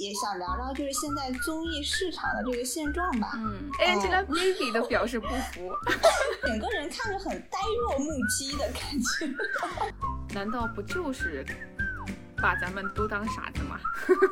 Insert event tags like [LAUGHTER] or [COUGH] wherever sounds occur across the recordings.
也想聊聊就是现在综艺市场的这个现状吧。嗯，Angelababy 都表示不服，[LAUGHS] 整个人看着很呆若木鸡的感觉。[LAUGHS] 难道不就是把咱们都当傻子吗？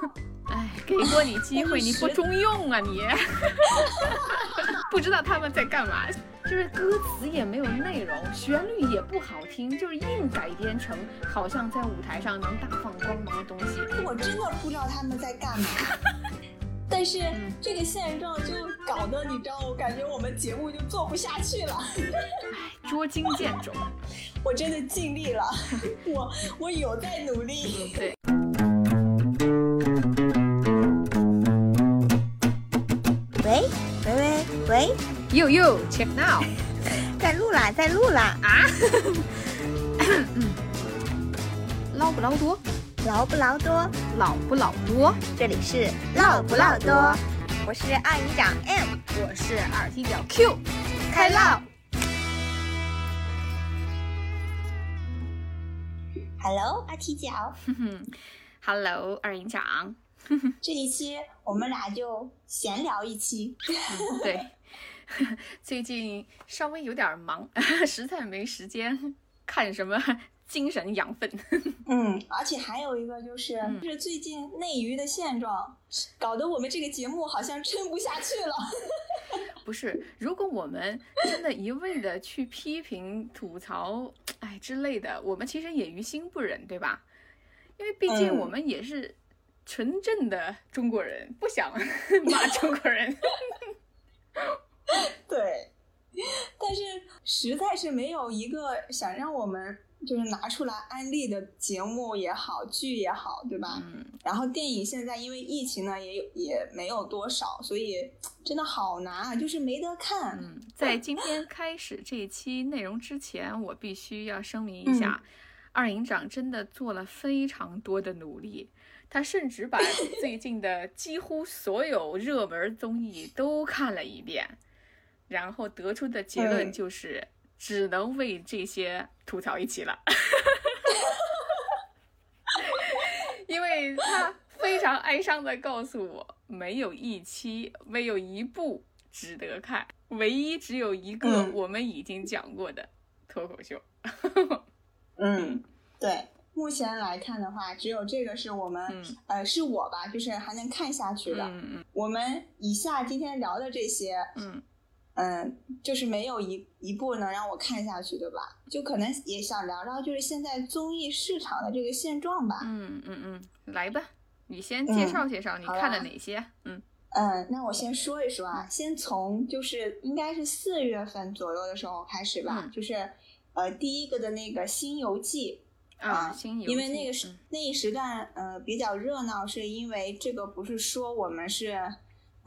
[LAUGHS] 哎，给过你机会你不中用啊你！[LAUGHS] 不知道他们在干嘛，就是歌词也没有内容，旋律也不好听，就是硬改编成好像在舞台上能大放光芒的东西。我真的不知道他们在干嘛。[LAUGHS] 但是这个现状就搞得你知道，我感觉我们节目就做不下去了。哎，捉襟见肘。我真的尽力了，我我有在努力。对。喂喂喂喂，You You check now，[LAUGHS] 在录啦，在录啦啊！[LAUGHS] 捞不捞多？捞不捞多？老不老多？这里是唠不唠多？我是二营长 M，我是二踢脚 Q，开唠！Hello，阿踢脚。哼 [LAUGHS] 哼，Hello，二营长。[LAUGHS] 这一期我们俩就闲聊一期。对，[LAUGHS] 最近稍微有点忙，实在没时间看什么精神养分。[LAUGHS] 嗯，而且还有一个就是，就是最近内娱的现状，搞得我们这个节目好像撑不下去了。[LAUGHS] 不是，如果我们真的一味的去批评、吐槽，哎之类的，我们其实也于心不忍，对吧？因为毕竟我们也是。纯正的中国人不想 [LAUGHS] 骂中国人，对，实在是没有一个想让我们就是拿出来安利的节目也好，剧也好，对吧？嗯。然后电影现在因为疫情呢，也有也没有多少，所以真的好难啊，就是没得看。嗯，在今天开始这一期内容之前，我必须要声明一下，二营长真的做了非常多的努力。他甚至把最近的几乎所有热门综艺都看了一遍，然后得出的结论就是只能为这些吐槽一期了，[LAUGHS] 因为他非常哀伤的告诉我，没有一期，没有一部值得看，唯一只有一个我们已经讲过的脱口秀。嗯，对。目前来看的话，只有这个是我们，呃，是我吧，就是还能看下去的。嗯我们以下今天聊的这些，嗯，嗯，就是没有一一部能让我看下去的吧？就可能也想聊聊，就是现在综艺市场的这个现状吧。嗯嗯嗯，来吧，你先介绍介绍你看了哪些？嗯嗯，那我先说一说啊，先从就是应该是四月份左右的时候开始吧，就是呃第一个的那个《新游记》。啊，因为那个时那一时段，呃，比较热闹，是因为这个不是说我们是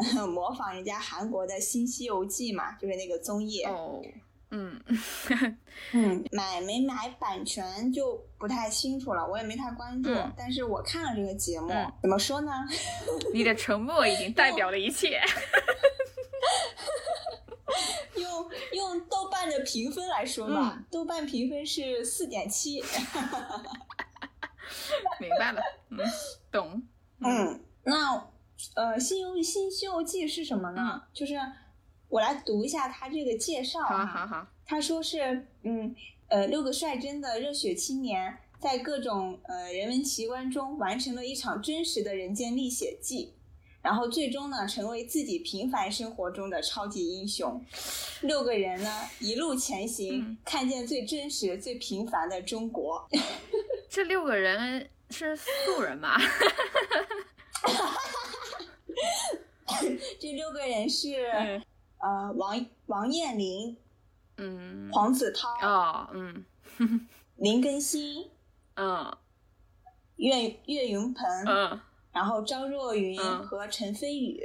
[LAUGHS] 模仿人家韩国的新《西游记》嘛，[LAUGHS] 就是那个综艺。哦，嗯嗯，买没买版权就不太清楚了，我也没太关注。但是我看了这个节目，怎么说呢？[LAUGHS] 你的沉默已经代表了一切。用用豆瓣的评分来说吧，豆瓣评分是四点七。明白了，嗯，懂。嗯，那呃，《新游新西游记》是什么呢？就是我来读一下他这个介绍。好好好。他说是，嗯呃，六个率真的热血青年，在各种呃人文奇观中完成了一场真实的人间历险记。然后最终呢，成为自己平凡生活中的超级英雄。六个人呢，一路前行，看见最真实、最平凡的中国。这六个人是素人吗？[LAUGHS] [LAUGHS] [LAUGHS] 这六个人是呃，王王彦霖，嗯，黄子韬，哦，嗯，[LAUGHS] 林更新，嗯，岳岳云鹏，嗯。然后张若昀和陈飞宇，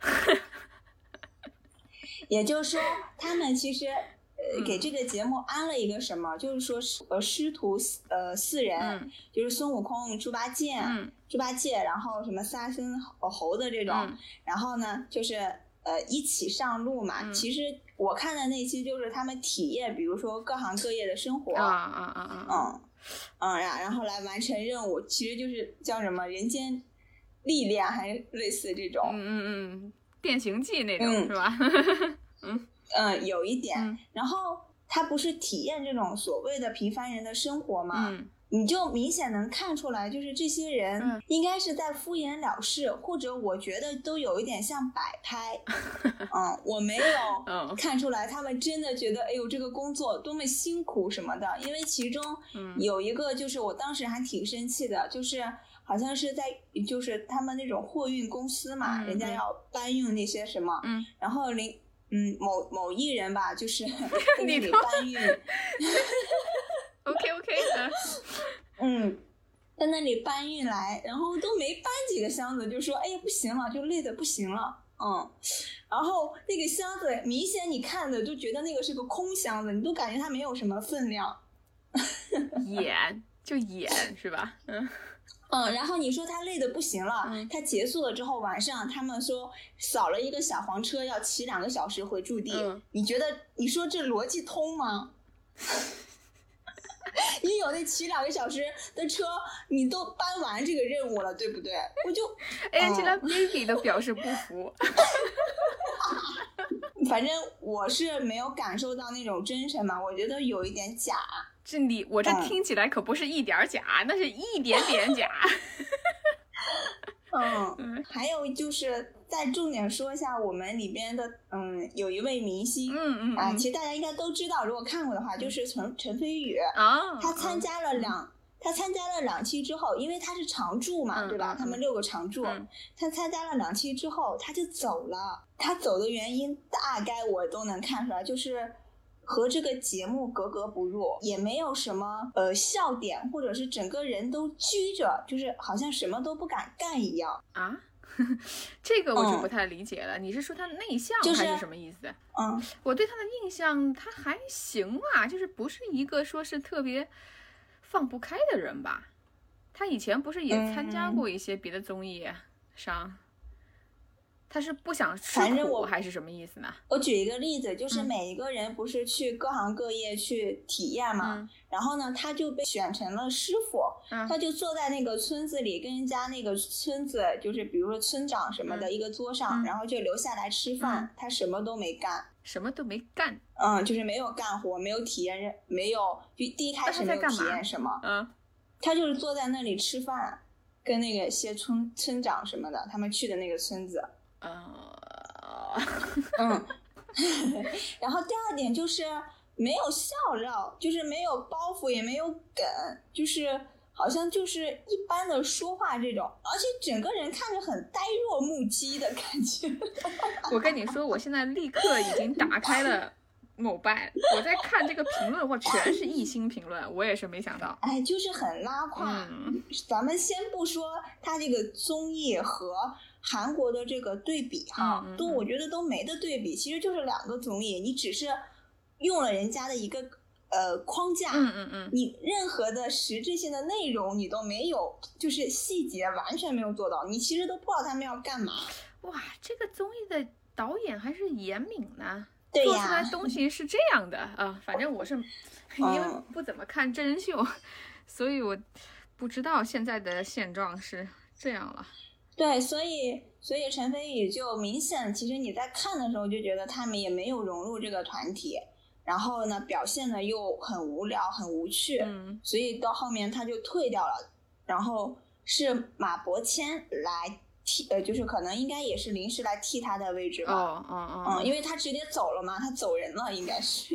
[LAUGHS] 也就是说，他们其实呃给这个节目安了一个什么，就是说呃师徒呃四人，就是孙悟空、猪八戒、猪八戒，然后什么沙僧、猴子这种，然后呢就是呃一起上路嘛。其实我看的那期就是他们体验，比如说各行各业的生活，啊啊啊啊，嗯。嗯呀，然后来完成任务，其实就是叫什么“人间，历练，还是类似这种，嗯嗯嗯，变形记那种是吧？[LAUGHS] 嗯嗯，有一点。然后他不是体验这种所谓的平凡人的生活吗？嗯。你就明显能看出来，就是这些人应该是在敷衍了事，或者我觉得都有一点像摆拍。[LAUGHS] 嗯，我没有看出来他们真的觉得，哎呦，这个工作多么辛苦什么的。因为其中有一个，就是我当时还挺生气的，就是好像是在，就是他们那种货运公司嘛，人家要搬运那些什么，然后林，嗯，某某艺人吧，就是在那里搬运。[LAUGHS] OK OK，[LAUGHS] 嗯，在那里搬运来，然后都没搬几个箱子，就说哎呀不行了，就累的不行了，嗯，然后那个箱子明显你看的就觉得那个是个空箱子，你都感觉它没有什么分量，[LAUGHS] 演就演是吧？嗯。嗯，然后你说他累的不行了，他结束了之后晚上他们说扫了一个小黄车要骑两个小时回驻地，你觉得你说这逻辑通吗？你有那骑两个小时的车，你都搬完这个任务了，对不对？我就 Angelababy 都表示不服。[LAUGHS] 反正我是没有感受到那种真诚嘛，我觉得有一点假。这你我这听起来可不是一点假，那是一点点假。[LAUGHS] 嗯，还有就是再重点说一下我们里边的，嗯，有一位明星，嗯嗯啊，其实大家应该都知道，如果看过的话，就是陈陈飞宇啊，他参加了两，他参加了两期之后，因为他是常驻嘛，对吧？他们六个常驻，他参加了两期之后他就走了，他走的原因大概我都能看出来，就是。和这个节目格格不入，也没有什么呃笑点，或者是整个人都拘着，就是好像什么都不敢干一样啊。[LAUGHS] 这个我就不太理解了。你是说他内向还是什么意思？嗯，我对他的印象他还行啊，就是不是一个说是特别放不开的人吧？他以前不是也参加过一些别的综艺上？他是不想吃苦还是什么意思呢？我举一个例子，就是每一个人不是去各行各业去体验嘛，然后呢，他就被选成了师傅，他就坐在那个村子里，跟人家那个村子，就是比如说村长什么的一个桌上，然后就留下来吃饭，他什么都没干，什么都没干，嗯，就是没有干活，没有体验，没有就第一开始没有体验什么，嗯，他就是坐在那里吃饭，跟那个些村村长什么的，他们去的那个村子。呃，[LAUGHS] 嗯，[LAUGHS] 然后第二点就是没有笑料，就是没有包袱，也没有梗，就是好像就是一般的说话这种，而且整个人看着很呆若木鸡的感觉。[LAUGHS] 我跟你说，我现在立刻已经打开了某拜，我在看这个评论，哇，全是一星评论，我也是没想到。哎，就是很拉胯。咱们先不说他这个综艺和。韩国的这个对比哈，都我觉得都没得对比，其实就是两个综艺，你只是用了人家的一个呃框架，嗯嗯嗯，你任何的实质性的内容你都没有，就是细节完全没有做到，你其实都不知道他们要干嘛。哇，这个综艺的导演还是严敏呢，做出来东西是这样的啊，反正我是 [LAUGHS] 因为不怎么看真人秀，[LAUGHS] 所以我不知道现在的现状是这样了。对，所以所以陈飞宇就明显，其实你在看的时候就觉得他们也没有融入这个团体，然后呢表现的又很无聊、很无趣，嗯，所以到后面他就退掉了，然后是马伯骞来替，呃，就是可能应该也是临时来替他的位置吧，哦哦哦，嗯，因为他直接走了嘛，他走人了，应该是，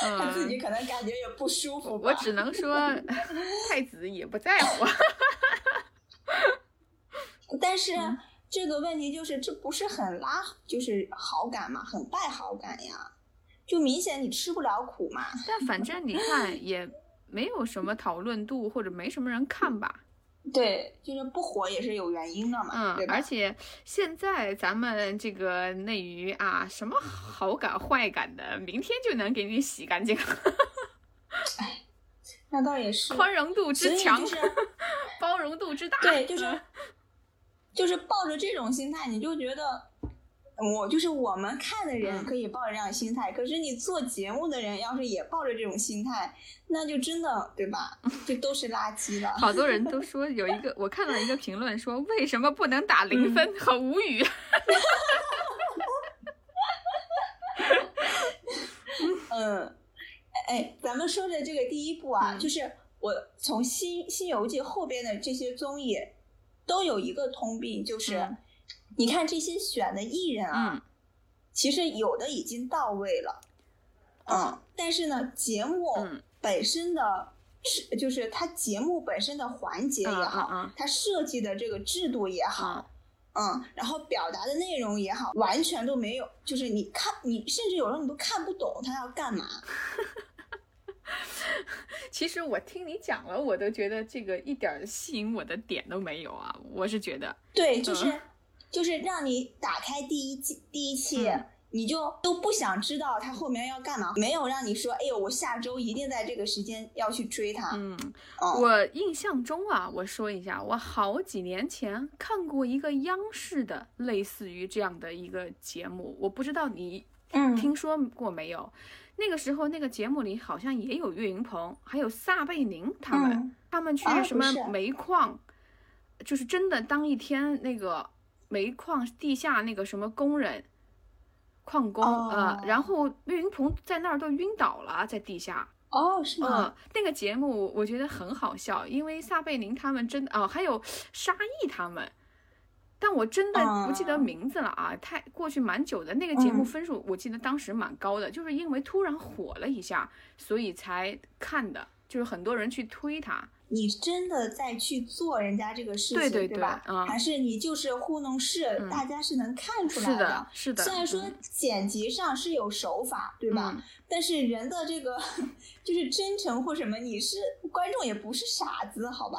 他自己可能感觉也不舒服吧，我只能说 [LAUGHS] 太子也不在乎。但是这个问题就是，这不是很拉，就是好感嘛，很败好感呀，就明显你吃不了苦嘛。但反正你看 [LAUGHS] 也没有什么讨论度，或者没什么人看吧。对，就是不火也是有原因的嘛。嗯，而且现在咱们这个内娱啊，什么好感坏感的，明天就能给你洗干净。哎，[LAUGHS] 那倒也是。宽容度之强，包容度之大。对，就是。就是抱着这种心态，你就觉得，我就是我们看的人可以抱着这样心态，可是你做节目的人要是也抱着这种心态，那就真的对吧？就都是垃圾了。好多人都 [LAUGHS] 说有一个，我看到一个评论说为什么不能打零分，很无语。[LAUGHS] 嗯，哎，咱们说的这个第一部啊，就是我从《新新游记》后边的这些综艺都有一个通病，就是。你看这些选的艺人啊，其实有的已经到位了，嗯，但是呢，节目本身的，是就是它节目本身的环节也好，它设计的这个制度也好，嗯，然后表达的内容也好，完全都没有，就是你看，你甚至有时候你都看不懂他要干嘛。[LAUGHS] 其实我听你讲了，我都觉得这个一点吸引我的点都没有啊，我是觉得，对，就是。就是让你打开第一季第一期，你就都不想知道他后面要干嘛。没有让你说，哎呦，我下周一定在这个时间要去追他。嗯，我印象中啊，我说一下，我好几年前看过一个央视的类似于这样的一个节目，我不知道你听说过没有？那个时候那个节目里好像也有岳云鹏，还有撒贝宁他们，他们去什么煤矿，就是真的当一天那个。煤矿地下那个什么工人，矿工呃，然后岳云鹏在那儿都晕倒了，在地下。哦，是吗？那个节目我觉得很好笑，因为撒贝宁他们真的哦，还有沙溢他们，但我真的不记得名字了啊，太过去蛮久的。那个节目分数我记得当时蛮高的，就是因为突然火了一下，所以才看的，就是很多人去推他。你真的在去做人家这个事情，对吧？还是你就是糊弄事？大家是能看出来的。是的，是的。虽然说剪辑上是有手法，对吧？但是人的这个就是真诚或什么，你是观众也不是傻子，好吧？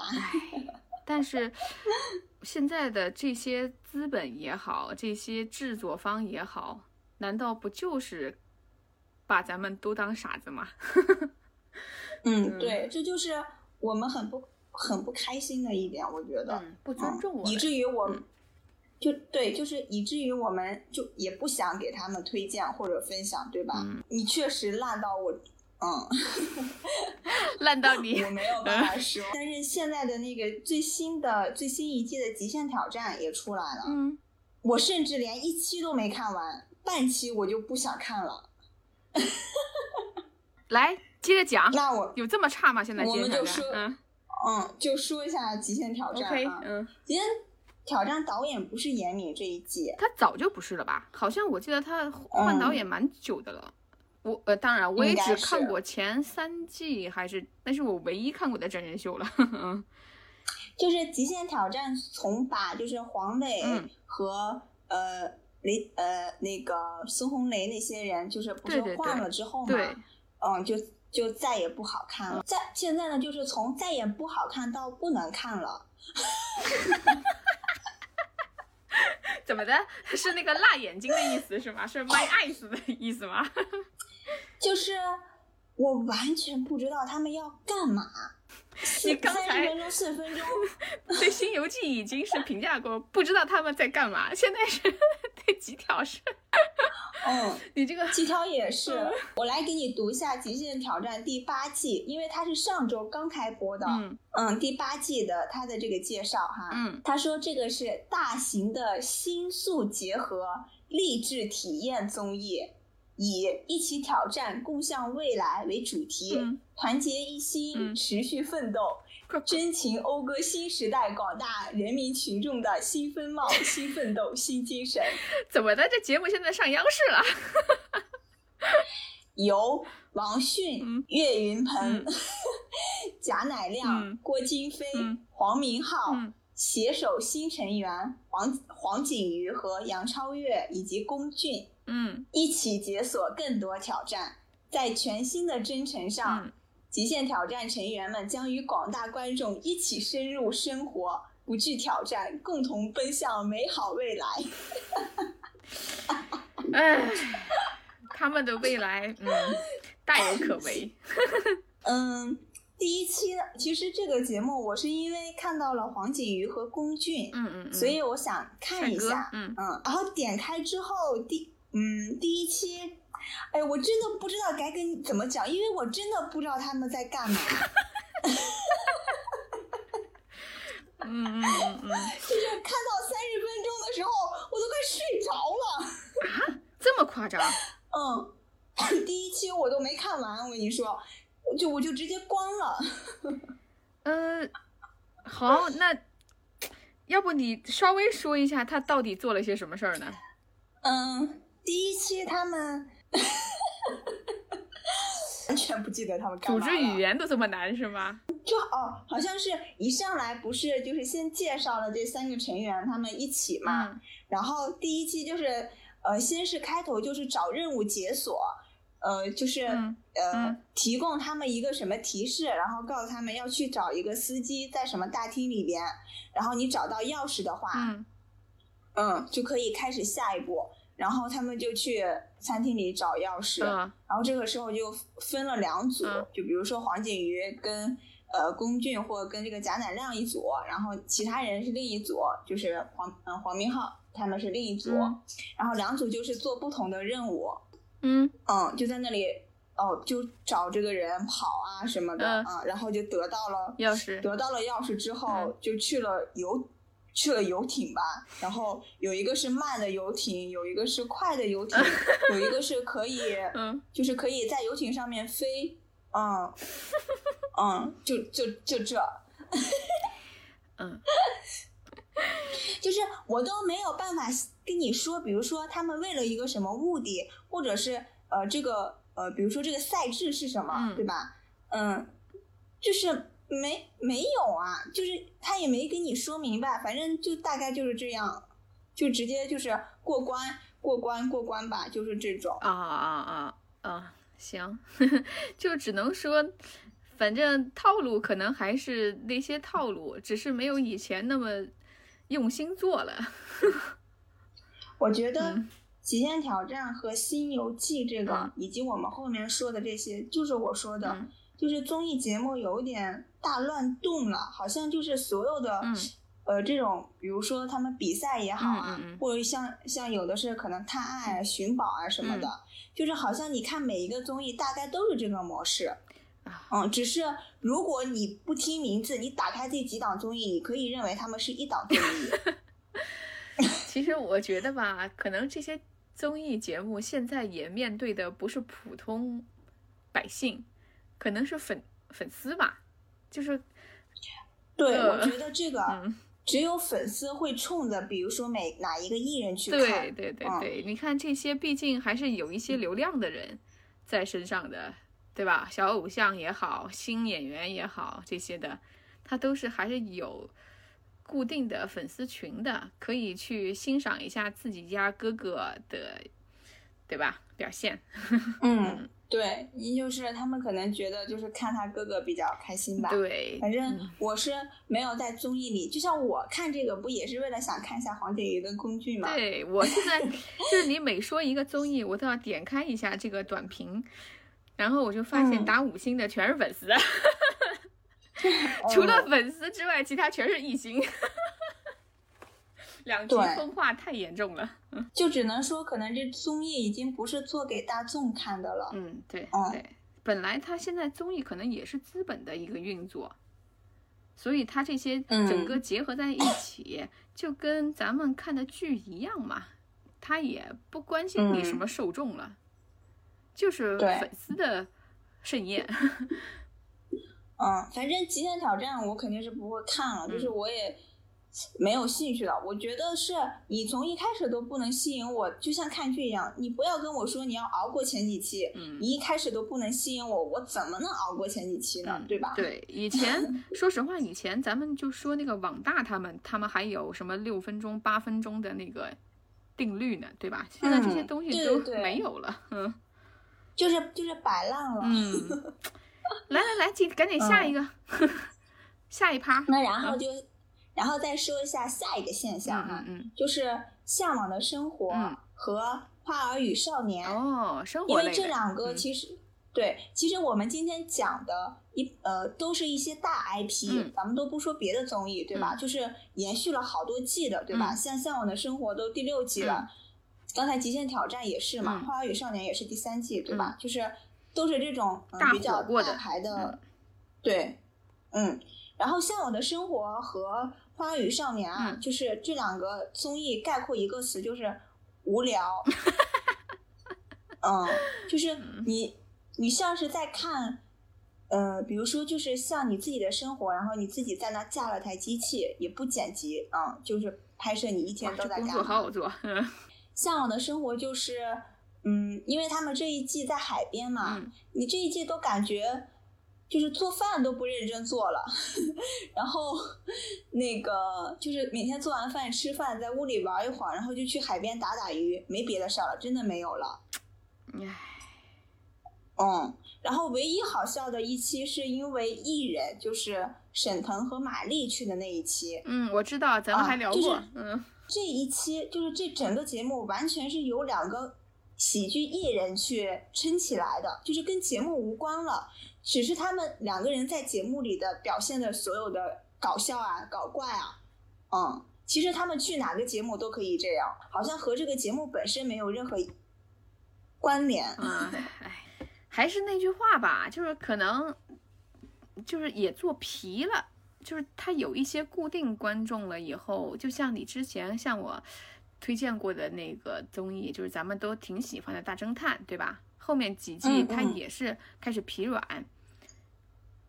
但是 [LAUGHS] 现在的这些资本也好，这些制作方也好，难道不就是把咱们都当傻子吗？[LAUGHS] 嗯，对，这就是。我们很不很不开心的一点，我觉得不尊重我，以至于我就对，就是以至于我们就也不想给他们推荐或者分享，对吧？你确实烂到我，嗯，[LAUGHS] 烂到你，[LAUGHS] 我没有办法说。但是现在的那个最新的最新一季的《极限挑战》也出来了，嗯，我甚至连一期都没看完，半期我就不想看了。[LAUGHS] 来。接着讲，那我有这么差吗？现在我们就说，嗯，就说一下《极限挑战》啊，嗯，《极限挑战》导演不是严敏这一季，他早就不是了吧？好像我记得他换导演蛮久的了。我呃，当然我也只看过前三季，还是那是我唯一看过的真人秀了。[LAUGHS] 嗯就是《极限挑战》从把就是黄磊和呃雷呃那个孙红雷那些人，就是不是换了之后嘛？嗯，就。就再也不好看了。在现在呢，就是从再也不好看到不能看了。[LAUGHS] 怎么的？是那个辣眼睛的意思是吗？是 my eyes 的意思吗？[LAUGHS] 就是我完全不知道他们要干嘛。你刚才三分钟、四分钟 [LAUGHS] 对《新游记》已经是评价过，不知道他们在干嘛。现在是对极挑是。嗯，你这个极挑也是。我来给你读一下《极限挑战》第八季，因为它是上周刚开播的。嗯嗯，第八季的它的这个介绍哈。嗯，他说这个是大型的新速结合励志体验综艺，以一起挑战、共向未来为主题，团结一心，持续奋斗。[LAUGHS] 真情讴歌新时代广大人民群众的新风貌、新奋斗、新精神。[LAUGHS] 怎么的？这节目现在上央视了？[LAUGHS] 由王迅、岳云鹏、贾乃亮、郭京飞、黄明昊携手新成员黄黄景瑜和杨超越以及龚俊，嗯，一起解锁更多挑战，在全新的征程上。极限挑战成员们将与广大观众一起深入生活，不惧挑战，共同奔向美好未来。[LAUGHS] 哎，他们的未来，嗯，大有可为。[LAUGHS] 嗯，第一期呢，其实这个节目我是因为看到了黄景瑜和龚俊，嗯嗯，所以我想看一下，嗯嗯，然后点开之后第嗯第一期，哎，我真的不知道该跟你怎么讲，因为我真的不知道他们在干嘛。[LAUGHS] 嗯嗯嗯嗯，就是看到三十分钟的时候，我都快睡着了。啊，这么夸张？[LAUGHS] 嗯，第一期我都没看完，我跟你说，我就我就直接关了。呃，好，那要不你稍微说一下他到底做了些什么事儿呢？嗯，第一期他们 [LAUGHS] 完全不记得他们干嘛组织语言都这么难是吗？就哦，好像是一上来不是就是先介绍了这三个成员，他们一起嘛。嗯、然后第一期就是呃，先是开头就是找任务解锁，呃，就是、嗯、呃提供他们一个什么提示，然后告诉他们要去找一个司机在什么大厅里边，然后你找到钥匙的话，嗯，嗯，就可以开始下一步。然后他们就去餐厅里找钥匙，嗯、然后这个时候就分了两组，嗯、就比如说黄景瑜跟。呃，龚俊或跟这个贾乃亮一组，然后其他人是另一组，就是黄嗯黄明昊他们是另一组，嗯、然后两组就是做不同的任务，嗯。嗯，就在那里哦，就找这个人跑啊什么的嗯。啊，然后就得到了钥匙，得到了钥匙之后、嗯、就去了游去了游艇吧，然后有一个是慢的游艇，有一个是快的游艇，[LAUGHS] 有一个是可以，[LAUGHS] 嗯，就是可以在游艇上面飞。嗯，[LAUGHS] 嗯，就就就这，嗯，就是我都没有办法跟你说，比如说他们为了一个什么目的，或者是呃这个呃，比如说这个赛制是什么，嗯、对吧？嗯，就是没没有啊，就是他也没跟你说明白，反正就大概就是这样，就直接就是过关过关过关吧，就是这种啊啊啊啊。行，[LAUGHS] 就只能说，反正套路可能还是那些套路，只是没有以前那么用心做了。[LAUGHS] 我觉得《极限挑战》和《新游记》这个，嗯、以及我们后面说的这些，就是我说的，嗯、就是综艺节目有点大乱炖了，好像就是所有的。嗯呃，这种比如说他们比赛也好啊，嗯嗯嗯或者像像有的是可能探案啊、寻宝啊什么的，嗯、就是好像你看每一个综艺大概都是这个模式，啊、嗯，只是如果你不听名字，你打开这几档综艺，你可以认为他们是一档综艺。[LAUGHS] 其实我觉得吧，可能这些综艺节目现在也面对的不是普通百姓，可能是粉粉丝吧，就是对，呃、我觉得这个。嗯只有粉丝会冲着，比如说每哪一个艺人去看。对对对对，嗯、你看这些，毕竟还是有一些流量的人在身上的，对吧？小偶像也好，新演员也好，这些的，他都是还是有固定的粉丝群的，可以去欣赏一下自己家哥哥的，对吧？表现。[LAUGHS] 嗯。对，一就是他们可能觉得就是看他哥哥比较开心吧。对，反正我是没有在综艺里，就像我看这个不也是为了想看一下黄景瑜跟龚俊吗？对我现在就是你每说一个综艺，我都要点开一下这个短评，然后我就发现打五星的全是粉丝，[LAUGHS] 嗯、[LAUGHS] 除了粉丝之外，其他全是异星。两极分化太严重了，[LAUGHS] 就只能说可能这综艺已经不是做给大众看的了。嗯，对，嗯、对，本来他现在综艺可能也是资本的一个运作，所以他这些整个结合在一起，嗯、就跟咱们看的剧一样嘛，他也不关心你什么受众了，嗯、就是粉丝的盛宴。嗯，反正《极限挑战》我肯定是不会看了，嗯、就是我也。没有兴趣了，我觉得是你从一开始都不能吸引我，就像看剧一样，你不要跟我说你要熬过前几期，嗯、你一开始都不能吸引我，我怎么能熬过前几期呢？嗯、对吧？对，以前 [LAUGHS] 说实话，以前咱们就说那个网大他们，他们还有什么六分钟、八分钟的那个定律呢，对吧？现在这些东西都没有了，嗯，[LAUGHS] 嗯就是就是摆烂了。嗯，来 [LAUGHS] 来来，紧赶紧下一个，嗯、下一趴。那然后就。然后再说一下下一个现象哈、嗯嗯，就是《向往的生活》和《花儿与少年》哦，生活因为这两个其实，对，其实我们今天讲的一呃，都是一些大 IP，咱们都不说别的综艺，对吧？就是延续了好多季的，对吧？像《向往的生活》都第六季了，刚才《极限挑战》也是嘛，《花儿与少年》也是第三季，对吧？就是都是这种比较大牌的，对，嗯。然后《向往的生活》和《花儿与少年》啊，就是这两个综艺概括一个词，就是无聊。嗯，就是你。你像是在看，呃，比如说，就是像你自己的生活，然后你自己在那架了台机器，也不剪辑啊，就是拍摄你一天都在干。工作好好做。向往的生活就是，嗯，因为他们这一季在海边嘛，你这一季都感觉就是做饭都不认真做了，[LAUGHS] 然后那个就是每天做完饭吃饭，在屋里玩一会儿，然后就去海边打打鱼，没别的事儿了，真的没有了。唉。嗯，然后唯一好笑的一期是因为艺人，就是沈腾和马丽去的那一期。嗯，我知道，咱们还聊过。嗯，这一期就是这整个节目完全是由两个喜剧艺人去撑起来的，就是跟节目无关了，只是他们两个人在节目里的表现的所有的搞笑啊、搞怪啊。嗯，其实他们去哪个节目都可以这样，好像和这个节目本身没有任何关联。嗯，哎。还是那句话吧，就是可能，就是也做皮了，就是他有一些固定观众了以后，就像你之前向我推荐过的那个综艺，就是咱们都挺喜欢的大侦探，对吧？后面几季他也是开始疲软。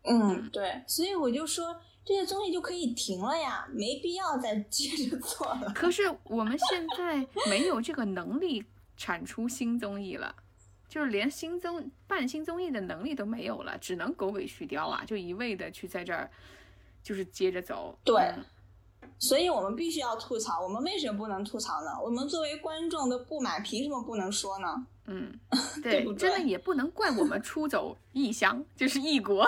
嗯，对，所以我就说这些综艺就可以停了呀，没必要再接着做了。可是我们现在没有这个能力产出新综艺了。就是连新综办新综艺的能力都没有了，只能狗尾续貂啊！就一味的去在这儿，就是接着走。对，所以我们必须要吐槽。我们为什么不能吐槽呢？我们作为观众的不满，凭什么不能说呢？嗯，[LAUGHS] 对，真的也不能怪我们出走异乡，就是异国，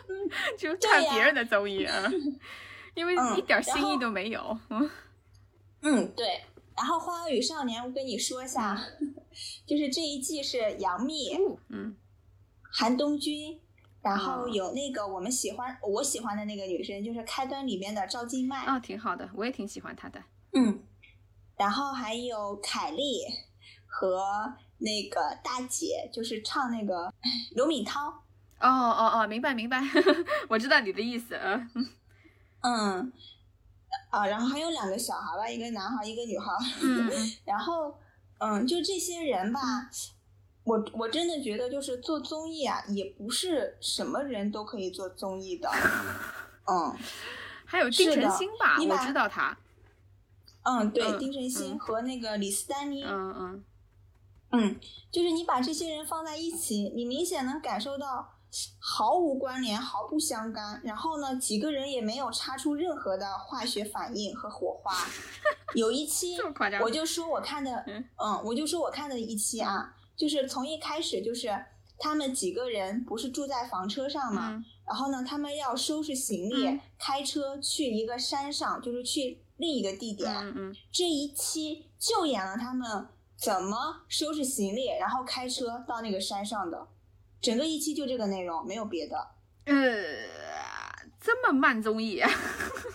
[LAUGHS] 就看别人的综艺啊，[LAUGHS] 因为一点新意都没有。嗯，嗯，对。然后《花儿与少年》，我跟你说一下。就是这一季是杨幂，嗯，韩东君，然后有那个我们喜欢我喜欢的那个女生，就是开端里面的赵今麦，啊，挺好的，我也挺喜欢她的，嗯，然后还有凯丽和那个大姐，就是唱那个刘敏涛，哦哦哦，明白明白，[LAUGHS] 我知道你的意思，嗯嗯，啊，然后还有两个小孩吧，一个男孩，一个女孩，嗯，[LAUGHS] 然后。嗯，就这些人吧，我我真的觉得就是做综艺啊，也不是什么人都可以做综艺的。[LAUGHS] 嗯，还有丁程鑫吧，我知道他。嗯，对，丁程鑫和那个李斯丹妮。嗯嗯嗯，就是你把这些人放在一起，你明显能感受到。毫无关联，毫不相干。然后呢，几个人也没有擦出任何的化学反应和火花。有一期，[LAUGHS] 我就说我看的，嗯，我就说我看的一期啊，就是从一开始就是他们几个人不是住在房车上嘛，然后呢，他们要收拾行李，开车去一个山上，就是去另一个地点。嗯嗯，这一期就演了他们怎么收拾行李，然后开车到那个山上的。整个一期就这个内容，没有别的。呃，这么慢综艺，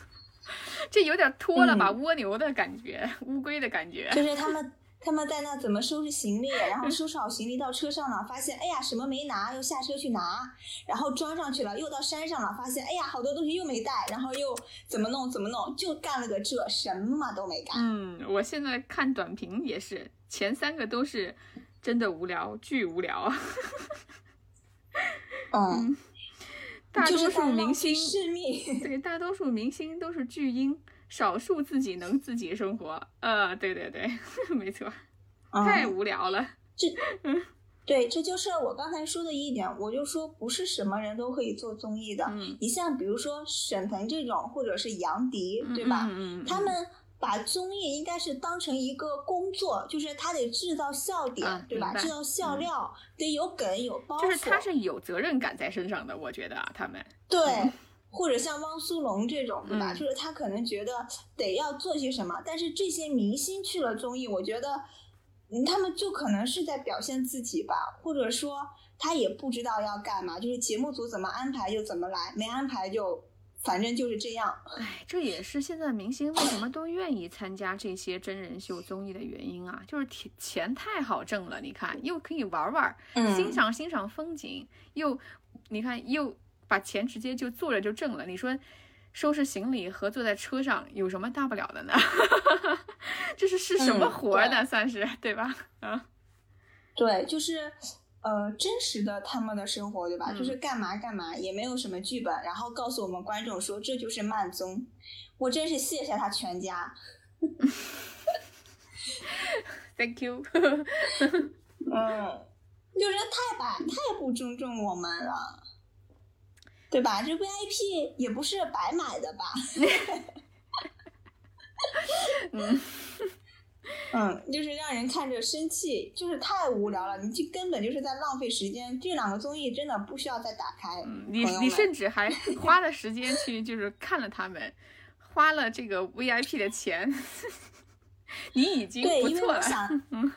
[LAUGHS] 这有点拖了吧？蜗牛的感觉，乌龟的感觉。就是他们他们在那怎么收拾行李，然后收拾好行李到车上了，发现哎呀什么没拿，又下车去拿，然后装上去了，又到山上了，发现哎呀好多东西又没带，然后又怎么弄怎么弄，就干了个这，什么都没干。嗯，我现在看短评也是，前三个都是真的无聊，巨无聊。[LAUGHS] 嗯，大多数明星是 [LAUGHS] [LAUGHS] 对，大多数明星都是巨婴，少数自己能自己生活。呃，对对对，[LAUGHS] 没错，[LAUGHS] 太无聊了。这，对，这就是我刚才说的一点，我就说不是什么人都可以做综艺的。你像比如说沈腾这种，或者是杨迪，对吧？他们。把综艺应该是当成一个工作，就是他得制造笑点，对吧？制造笑料，得有梗有包袱。就是他是有责任感在身上的，我觉得啊，他们对，或者像汪苏泷这种，对吧？就是他可能觉得得要做些什么，但是这些明星去了综艺，我觉得，嗯，他们就可能是在表现自己吧，或者说他也不知道要干嘛，就是节目组怎么安排就怎么来，没安排就反正就是这样。哎，这也是现在明星为什么都愿意参加这些真人秀综艺的原因啊，就是钱钱太好挣了。你看，又可以玩玩，欣赏欣赏风景，又你看又把钱直接就坐着就挣了。你说收拾行李和坐在车上有什么大不了的呢？[LAUGHS] 这是是什么活呢？算是对吧？啊，对，就是。呃，真实的他们的生活，对吧？就是干嘛干嘛，也没有什么剧本，然后告诉我们观众说这就是慢综，我真是谢谢他全家。[LAUGHS] Thank you。[LAUGHS] 嗯，就是太把太不尊重我们了，对吧？这 VIP 也不是白买的吧？[LAUGHS] 嗯。[LAUGHS] 嗯，就是让人看着生气，就是太无聊了。你这根本就是在浪费时间。这两个综艺真的不需要再打开。你你甚至还 [LAUGHS] 花了时间去，就是看了他们，花了这个 VIP 的钱，你已经不错了。嗯，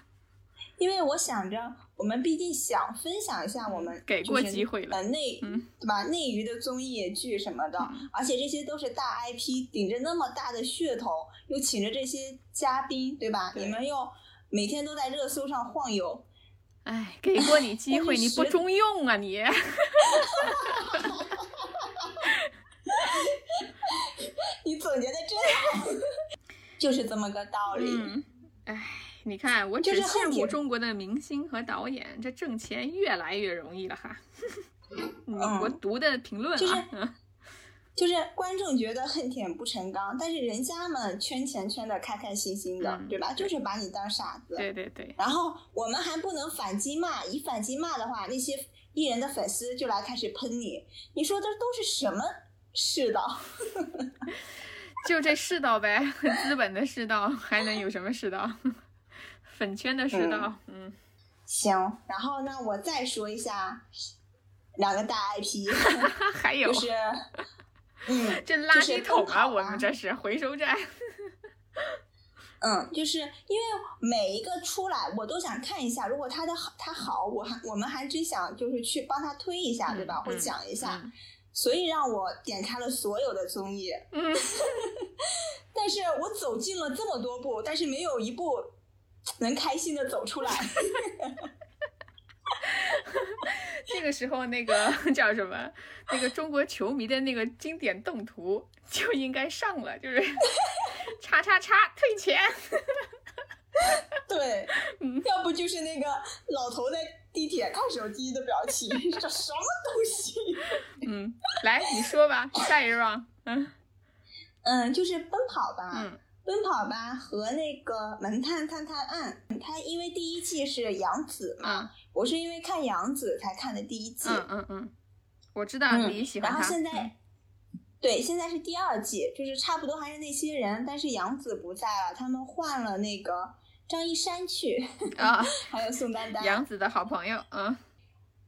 因为我想着。我们毕竟想分享一下我们给过机会了，呃内对吧？内娱的综艺剧什么的，而且这些都是大 IP，顶着那么大的噱头，又请着这些嘉宾，对吧？你们又每天都在热搜上晃悠，哎，给过你机会 [LAUGHS] 你不中用啊你！[LAUGHS] 你总结的真好，[LAUGHS] 就是这么个道理，哎。你看，我只羡慕中国的明星和导演，这挣钱越来越容易了哈。[LAUGHS] 嗯，我读的评论啊，[LAUGHS] 就是观众觉得恨铁不成钢，但是人家们圈钱圈的开开心心的，对吧？就是把你当傻子。对对对。然后我们还不能反击骂，一反击骂的话，那些艺人的粉丝就来开始喷你。你说这都是什么世道？[LAUGHS] 就这世道呗，资本的世道，还能有什么世道？粉圈的世道，嗯，行，然后呢，我再说一下两个大 IP，[LAUGHS] 还有就是，[LAUGHS] 嗯，这垃圾桶啊，我们这是回收站。嗯，就是因为每一个出来，我都想看一下，如果他的好，他好，我还我们还真想就是去帮他推一下，对吧？或讲一下，所以让我点开了所有的综艺。嗯，[LAUGHS] 但是我走进了这么多部，但是没有一部。能开心的走出来，[LAUGHS] 这个时候那个叫什么？那个中国球迷的那个经典动图就应该上了，就是 [LAUGHS] 叉叉叉退钱。对，嗯要不就是那个老头在地铁看手机的表情，这什么东西？嗯，来你说吧，下一 round。嗯嗯，就是奔跑吧。嗯。奔跑吧和那个门探探探案，它因为第一季是杨紫嘛，我是因为看杨紫才看的第一季。嗯嗯嗯，我知道你喜欢然后现在，对，现在是第二季，就是差不多还是那些人，但是杨紫不在了，他们换了那个张一山去啊，[LAUGHS] 还有宋丹丹，杨紫的好朋友。嗯。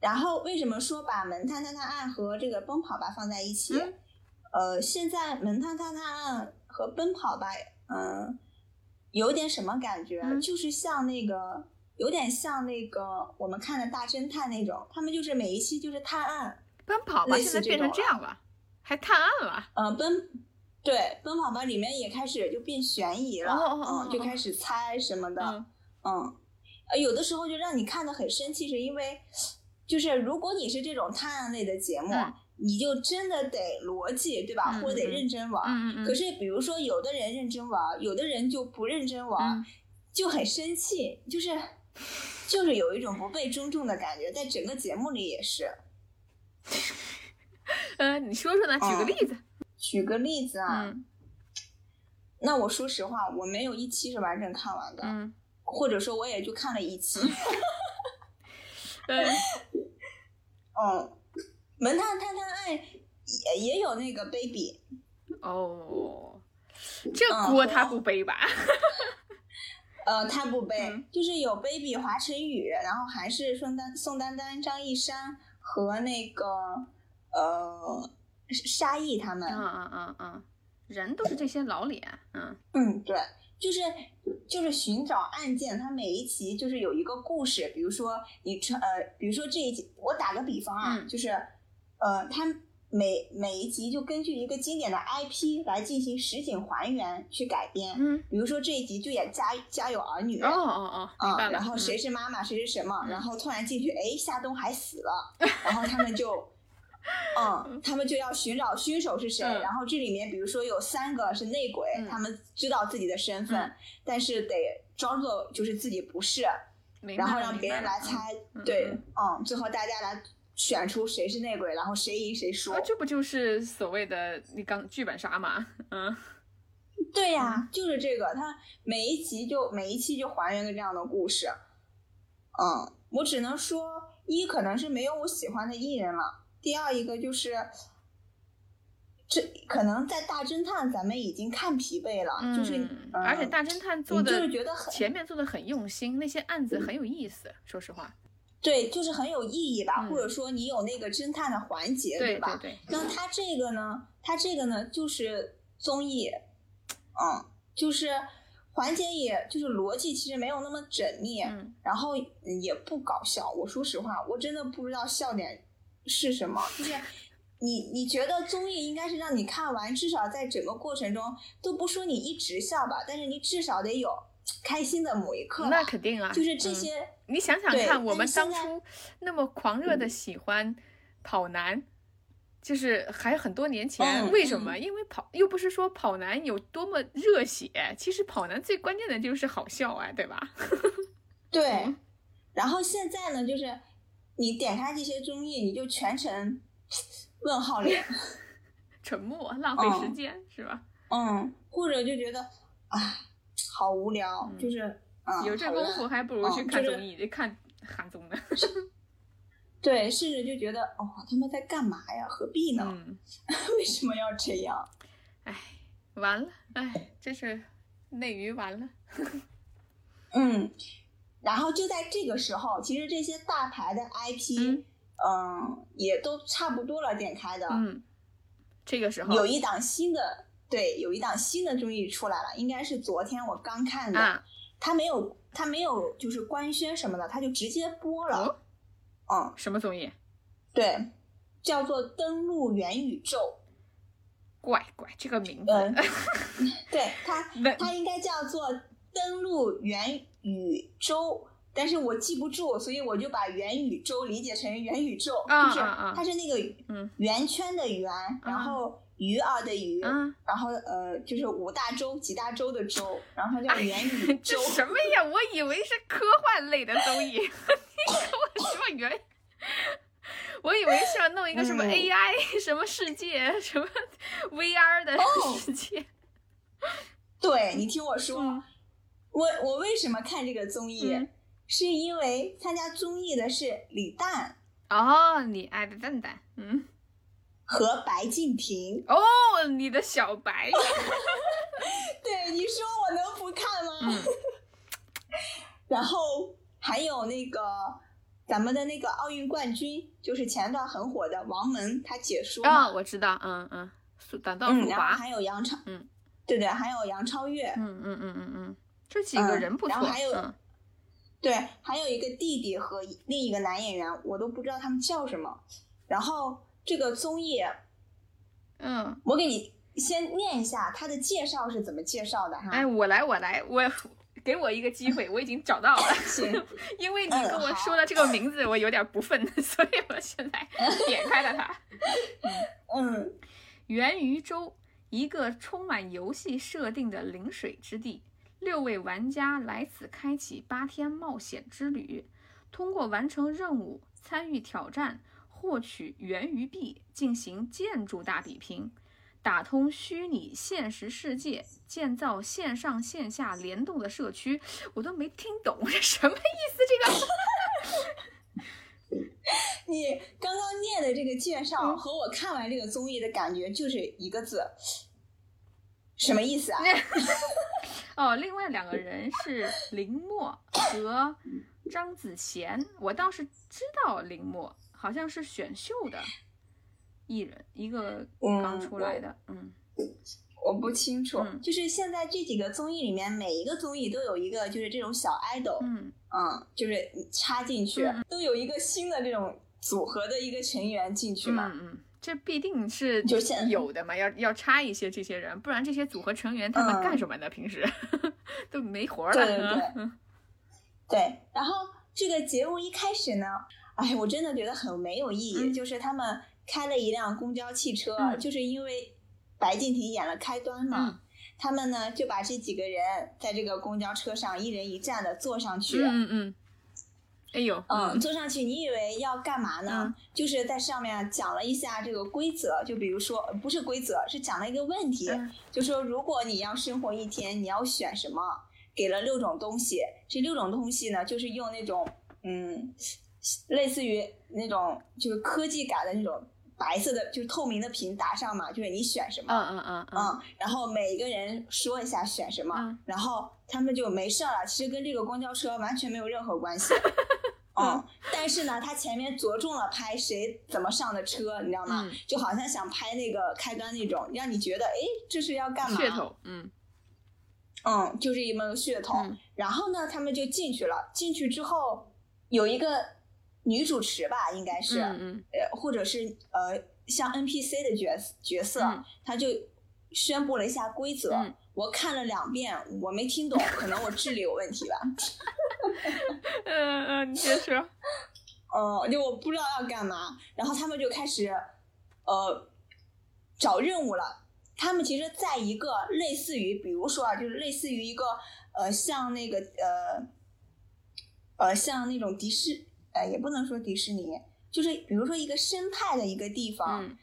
然后为什么说把门探探探案和这个奔跑吧放在一起？呃，现在门探探探案和奔跑吧。嗯，有点什么感觉？就是像那个，有点像那个我们看的大侦探那种，他们就是每一期就是探案。奔跑吧现在变成这样了，还探案了。嗯，奔，对，奔跑吧里面也开始就变悬疑了，嗯，就开始猜什么的，嗯，呃，有的时候就让你看的很生气，是因为，就是如果你是这种探案类的节目。你就真的得逻辑，对吧？或者得认真玩。可是，比如说，有的人认真玩，有的人就不认真玩，就很生气，就是就是有一种不被尊重的感觉，在整个节目里也是。嗯，[LAUGHS] 你说说呢？举个例子。举个例子啊。那我说实话，我没有一期是完整看完的。嗯。或者说，我也就看了一期。[LAUGHS] 嗯。[LAUGHS] 嗯。门探探探案也也有那个 baby 哦，这锅他不背吧？[LAUGHS] 呃，他不背，就是有 baby 华晨宇，然后还是宋丹宋丹丹、张一山和那个呃沙溢他们。嗯嗯嗯嗯，人都是这些老脸。嗯嗯，对，就是就是寻找案件，它每一集就是有一个故事，比如说你穿呃，比如说这一集，我打个比方啊，就是呃，它。每每一集就根据一个经典的 IP 来进行实景还原去改编，嗯，比如说这一集就演家家有儿女，哦哦哦，啊，然后谁是妈妈谁是什么，然后突然进去，哎，夏冬还死了，[LAUGHS] 然后他们就，[LAUGHS] 嗯，他们就要寻找凶手是谁，然后这里面比如说有三个是内鬼，他们知道自己的身份，但是得装作就是自己不是，然后让别人来猜，对，嗯，最后大家来。选出谁是内鬼，然后谁赢谁输，这不就是所谓的你刚剧本杀吗？嗯，对呀，就是这个，他每一集就每一期就还原个这样的故事。嗯，我只能说，一可能是没有我喜欢的艺人了，第二一个就是，这可能在大侦探咱们已经看疲惫了，就是而且大侦探做的就是觉得很前面做的很用心，那些案子很有意思，说实话。对，就是很有意义吧，或者说你有那个侦探的环节，对吧？对对。那它这个呢？它这个呢，就是综艺，嗯，就是环节，也就是逻辑其实没有那么缜密，然后也不搞笑。我说实话，我真的不知道笑点是什么。就是你你觉得综艺应该是让你看完，至少在整个过程中都不说你一直笑吧，但是你至少得有。开心的某一刻，那肯定啊，就是这些。你想想看，我们当初那么狂热的喜欢跑男，就是还很多年前，为什么？因为跑又不是说跑男有多么热血，其实跑男最关键的就是好笑啊，对吧？[LAUGHS] 对。然后现在呢，就是你点开这些综艺，你就全程 [SNIFFS] 问号脸，[LAUGHS] 沉默，浪费时间，是吧？嗯，或者就觉得，啊。好无聊，就是有这功夫，还不如去看综艺，看韩综呢。[LAUGHS] 对，甚至就觉得，哦，他们在干嘛呀？何必呢？[LAUGHS] 为什么要这样？哎，完了，哎，真是内娱完了。嗯，然后就在这个时候，其实这些大牌的 IP，嗯，也都差不多了，点开的。嗯，这个时候有一档新的。对，有一档新的综艺出来了，应该是昨天我刚看的。他没有，他没有，就是官宣什么的，他就直接播了。嗯，什么综艺？对，叫做《登陆元宇宙》。怪怪，这个名字。[LAUGHS] 对他，他 [LAUGHS] 应该叫做《登陆元宇宙》，但是我记不住，所以我就把元宇宙理解成元宇宙，就是它是那个圆圈的圆，然后。鱼儿的鱼，然后呃，就是五大洲、几大洲的洲，然后它叫元宇宙。这 [LAUGHS] 什么呀？我以为是科幻类的综艺，[LAUGHS] 你跟我说元，我以为是要弄一个什么 AI 什么世界，什么 VR 的世界。[LAUGHS] 对你听我说，我我为什么看这个综艺？是因为参加综艺的是李诞。哦，你爱的蛋蛋，嗯。和白敬亭。哦，你的小白，[LAUGHS] 对，你说我能不看吗？[LAUGHS] 然后还有那个咱们的那个奥运冠军，就是前段很火的王蒙，他解说啊，我知道，嗯嗯，短道速滑，还有杨超，嗯，对对，还有杨超越，嗯嗯嗯嗯嗯，这几个人不错，然后还有，对，还有一个弟弟和另一个男演员，我都不知道他们叫什么，然后。这个综艺，嗯，我给你先念一下它的介绍是怎么介绍的哈。哎，我来，我来，我给我一个机会，[LAUGHS] 我已经找到了。行，[LAUGHS] 因为你跟我说了这个名字，我有点不忿，[LAUGHS] 所以我现在点开了它。嗯，源于州，一个充满游戏设定的临水之地，六位玩家来此开启八天冒险之旅，通过完成任务，参与挑战。获取源于币进行建筑大比拼，打通虚拟现实世界，建造线上线下联动的社区，我都没听懂 [LAUGHS] 这什么意思？这个，[LAUGHS] 你刚刚念的这个介绍和我看完这个综艺的感觉就是一个字，什么意思啊？[LAUGHS] 哦，另外两个人是林默和张子贤，我倒是知道林默。好像是选秀的艺人，一个刚出来的，嗯，我不清楚，就是现在这几个综艺里面，每一个综艺都有一个就是这种小 idol，嗯嗯，就是插进去，都有一个新的这种组合的一个成员进去嘛，嗯嗯，这必定是就有的嘛，要要插一些这些人，不然这些组合成员他们干什么呢？平时 [LAUGHS] 都没活了。对对对，[LAUGHS] 对。然后这个节目一开始呢，哎，我真的觉得很没有意义，就是他们开了一辆公交汽车，就是因为。白敬亭演了开端嘛，他们呢就把这几个人在这个公交车上一人一站的坐上去。嗯嗯。哎呦。嗯，坐上去，你以为要干嘛呢？就是在上面讲了一下这个规则，就比如说不是规则，是讲了一个问题，就说如果你要生活一天，你要选什么？给了六种东西，这六种东西呢，就是用那种嗯，类似于那种就是科技感的那种。白色的就是透明的屏打上嘛，就是你选什么，嗯嗯嗯嗯，然后每一个人说一下选什么，然后他们就没事了。其实跟这个公交车完全没有任何关系，[LAUGHS] 嗯，但是呢，他前面着重了拍谁怎么上的车，你知道吗？就好像想拍那个开端那种，让你觉得哎，这是要干嘛？噱头，嗯嗯，就是一门噱头。然后呢，他们就进去了。进去之后有一个。女主持吧，应该是，呃，或者是呃，像 NPC 的角角色，他就宣布了一下规则。我看了两遍，我没听懂，可能我智力有问题吧。[LAUGHS] 嗯嗯，你接着。嗯，[LAUGHS] 就我不知道要干嘛，然后他们就开始呃找任务了。他们其实在一个类似于，比如说啊，就是类似于一个呃，像那个呃呃，像那种迪士。呃，也不能说迪士尼，就是比如说一个生态的一个地方，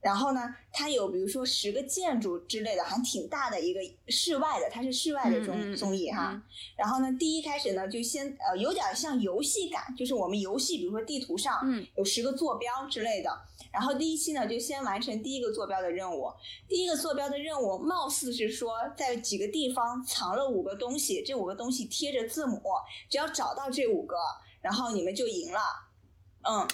然后呢，它有比如说十个建筑之类的，还挺大的一个室外的，它是室外的综综艺哈。然后呢，第一开始呢，就先呃有点像游戏感，就是我们游戏，比如说地图上有十个坐标之类的。然后第一期呢，就先完成第一个坐标的任务。第一个坐标的任务，貌似是说在几个地方藏了五个东西，这五个东西贴着字母，只要找到这五个。然后你们就赢了，嗯，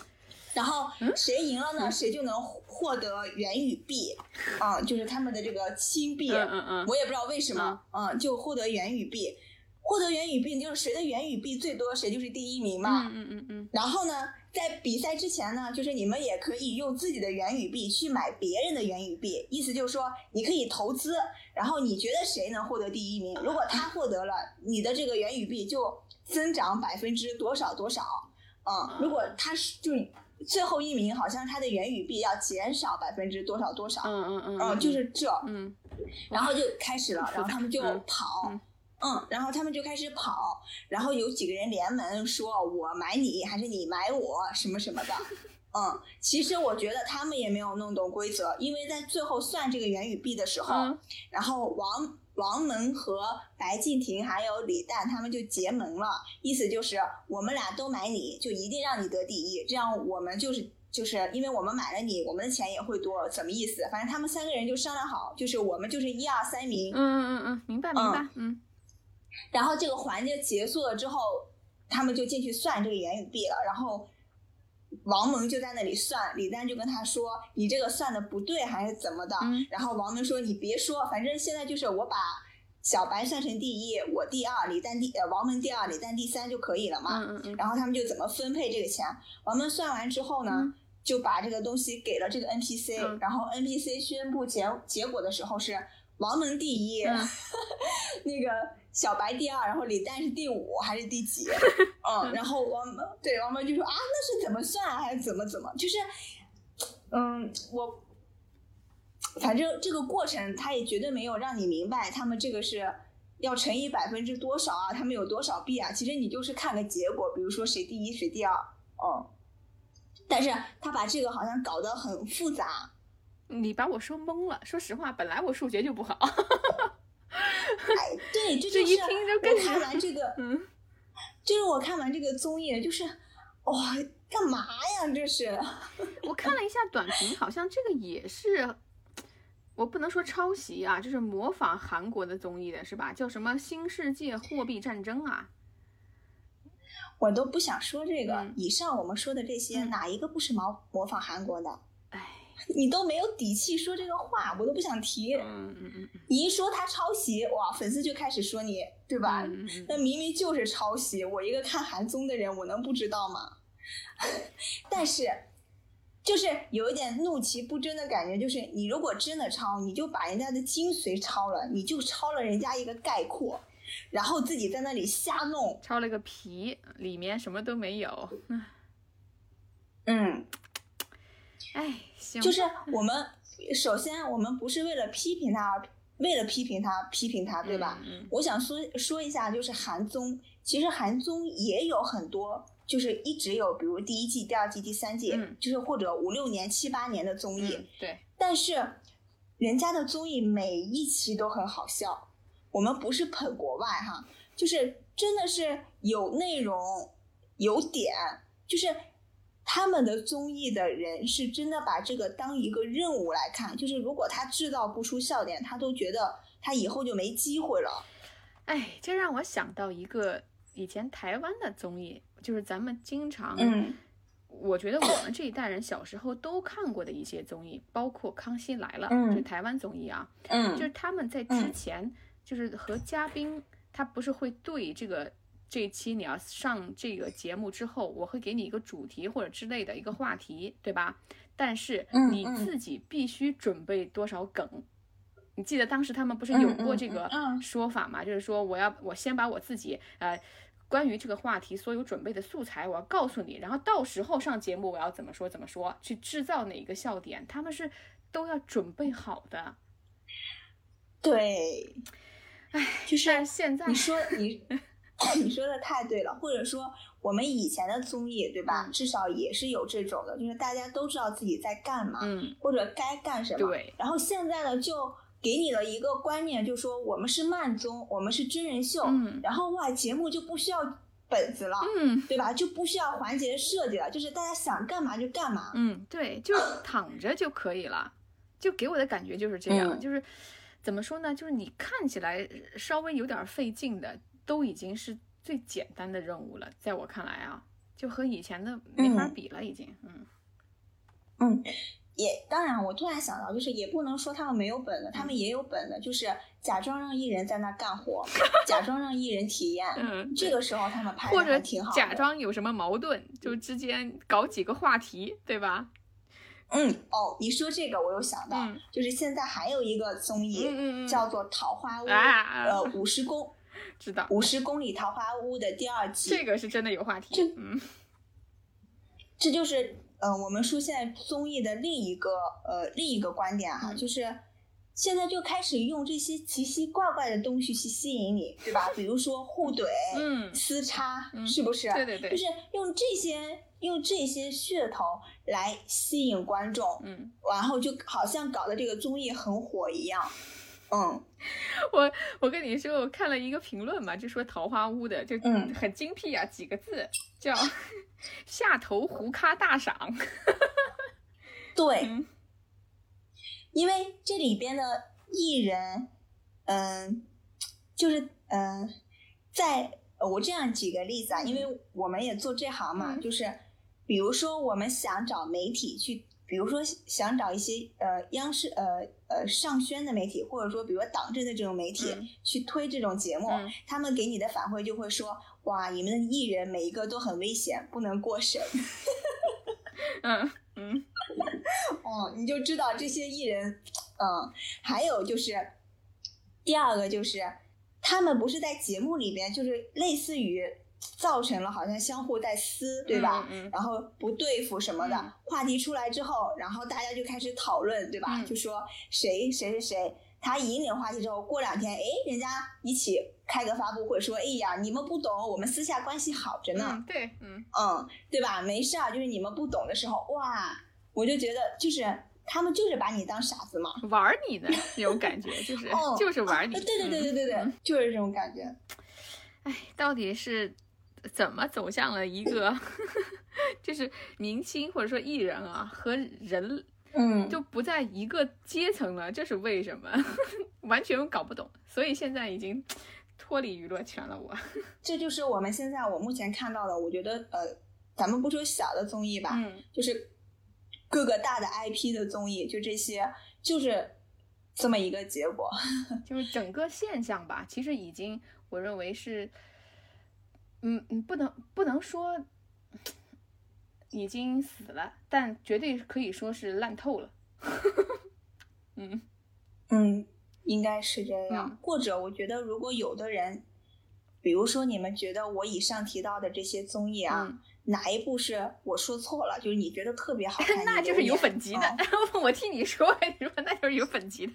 然后谁赢了呢？谁就能获得元宇币，啊，就是他们的这个亲币，嗯嗯嗯，我也不知道为什么，嗯，就获得元宇币，获得元宇币就是谁的元宇币最多，谁就是第一名嘛，嗯嗯嗯，然后呢，在比赛之前呢，就是你们也可以用自己的元宇币去买别人的元宇币，意思就是说你可以投资，然后你觉得谁能获得第一名？如果他获得了，你的这个元宇币就。增长百分之多少多少？嗯，如果他是就最后一名，好像他的元宇币要减少百分之多少多少？嗯嗯嗯，嗯，就是这，嗯，然后就开始了，[LAUGHS] 然后他们就跑，嗯，然后他们就开始跑，然后有几个人联盟说，我买你还是你买我什么什么的，嗯，其实我觉得他们也没有弄懂规则，因为在最后算这个元宇币的时候，然后王。王蒙和白敬亭还有李诞他们就结盟了，意思就是我们俩都买你，就一定让你得第一，这样我们就是就是因为我们买了你，我们的钱也会多，什么意思？反正他们三个人就商量好，就是我们就是一二三名。嗯嗯嗯嗯，明白明白。嗯。然后这个环节结束了之后，他们就进去算这个言语币了，然后。王蒙就在那里算，李诞就跟他说：“你这个算的不对，还是怎么的？”然后王蒙说：“你别说，反正现在就是我把小白算成第一，我第二，李诞第呃王蒙第二，李诞第三就可以了嘛。”嗯嗯然后他们就怎么分配这个钱？王蒙算完之后呢，就把这个东西给了这个 NPC，然后 NPC 宣布结结果的时候是王蒙第一，[LAUGHS] 那个。小白第二，然后李诞是第五还是第几？嗯，然后王蒙对王蒙就说啊，那是怎么算还是怎么怎么？就是，嗯，我反正这个过程他也绝对没有让你明白他们这个是要乘以百分之多少啊，他们有多少币啊？其实你就是看个结果，比如说谁第一谁第二，嗯。但是他把这个好像搞得很复杂，你把我说懵了。说实话，本来我数学就不好。[LAUGHS] 哎，对，这就是我看完这个，嗯，就是我看完这个综艺，就是哇，干嘛呀？这是 [LAUGHS] 我看了一下短评，好像这个也是，我不能说抄袭啊，就是模仿韩国的综艺的是吧？叫什么《新世界货币战争》啊？我都不想说这个。以上我们说的这些，哪一个不是模模仿韩国的？哎，你都没有底气说这个话，我都不想提。嗯嗯嗯。你一说他抄袭，哇，粉丝就开始说你，对吧？那明明就是抄袭，我一个看韩综的人，我能不知道吗？[LAUGHS] 但是，就是有一点怒其不争的感觉，就是你如果真的抄，你就把人家的精髓抄了，你就抄了人家一个概括，然后自己在那里瞎弄，抄了个皮，里面什么都没有。嗯。哎，行，就是我们首先，我们不是为了批评他，而为了批评他批评他，对吧？我想说说一下，就是韩综，其实韩综也有很多，就是一直有，比如第一季、第二季、第三季，就是或者五六年、七八年的综艺，对。但是人家的综艺每一期都很好笑，我们不是捧国外哈，就是真的是有内容、有点，就是。他们的综艺的人是真的把这个当一个任务来看，就是如果他制造不出笑点，他都觉得他以后就没机会了。哎，这让我想到一个以前台湾的综艺，就是咱们经常，嗯，我觉得我们这一代人小时候都看过的一些综艺，包括《康熙来了》，嗯就台湾综艺啊，嗯，就是他们在之前就是和嘉宾，他不是会对这个。这一期你要上这个节目之后，我会给你一个主题或者之类的一个话题，对吧？但是你自己必须准备多少梗？你记得当时他们不是有过这个说法吗？就是说我要我先把我自己呃关于这个话题所有准备的素材我要告诉你，然后到时候上节目我要怎么说怎么说，去制造哪一个笑点，他们是都要准备好的。对，哎，就是现在你说你。[CLEARS THROAT] 你说的太对了，或者说我们以前的综艺，对吧？至少也是有这种的，就是大家都知道自己在干嘛，嗯，或者该干什么。对。然后现在呢，就给你了一个观念，就说我们是慢综，我们是真人秀，嗯，然后哇，节目就不需要本子了，嗯，对吧？就不需要环节设计了，就是大家想干嘛就干嘛，嗯，对，就躺着就可以了，就给我的感觉就是这样，就是怎么说呢？就是你看起来稍微有点费劲的。都已经是最简单的任务了，在我看来啊，就和以前的没法比了，已经，嗯，嗯，也当然，我突然想到，就是也不能说他们没有本的，他们也有本的，就是假装让艺人在那干活，[LAUGHS] 假装让艺人体验，嗯，这个时候他们拍的挺好，假装有什么矛盾，就之间搞几个话题，对吧？嗯，哦，你说这个我又想到，就是现在还有一个综艺叫做《桃花坞》，呃，五十公。知道五十公里桃花坞的第二季，这个是真的有话题。嗯，[LAUGHS] 这就是呃，我们说现在综艺的另一个呃另一个观点哈，就是现在就开始用这些奇奇怪怪的东西去吸引你，对吧？比如说互怼、嗯，撕叉，是不是？对对对，就是用这些用这些噱头来吸引观众，嗯，然后就好像搞得这个综艺很火一样。嗯，我我跟你说，我看了一个评论嘛，就说桃花坞的就很精辟啊，几个字叫下头胡咖大赏。[LAUGHS] 对，因为这里边的艺人，嗯，就是嗯，在我这样举个例子啊，因为我们也做这行嘛，就是比如说我们想找媒体去。比如说想找一些呃央视呃呃上宣的媒体，或者说比如党政的这种媒体去推这种节目，他们给你的反馈就会说：哇，你们的艺人每一个都很危险，不能过审。嗯 [LAUGHS] 嗯，[LAUGHS] 哦，你就知道这些艺人，嗯，还有就是第二个就是他们不是在节目里边，就是类似于。造成了好像相互在撕，对吧？然后不对付什么的话题出来之后，然后大家就开始讨论，对吧？就说谁谁谁谁，他引领话题之后，过两天，哎，人家一起开个发布会，说，哎呀，你们不懂，我们私下关系好着呢。对，嗯嗯，对吧？没事儿，就是你们不懂的时候，哇，我就觉得就是他们就是把你当傻子嘛，玩你的那种感觉，就是 [LAUGHS] 就是玩你。对对对对对对，就是这种感觉。哎，到底是。怎么走向了一个，[LAUGHS] 就是明星或者说艺人啊，和人，嗯，就不在一个阶层了，这是为什么？[LAUGHS] 完全搞不懂。所以现在已经 [TSK] 脱离娱乐圈了。我，[LAUGHS] 这就是我们现在我目前看到的，我觉得呃，咱们不说小的综艺吧，嗯，就是各个大的 IP 的综艺，就这些，就是这么一个结果。就是整个现象吧，其实已经我认为是，嗯嗯，不能不能说已经死了，但绝对可以说是烂透了。[LAUGHS] 嗯嗯，应该是这样。或者我觉得，如果有的人，比如说你们觉得我以上提到的这些综艺啊。哪一部是我说错了？就是你觉得特别好看，[LAUGHS] 那就是有粉级的。[LAUGHS] 我替你说，你说那就是有粉级的。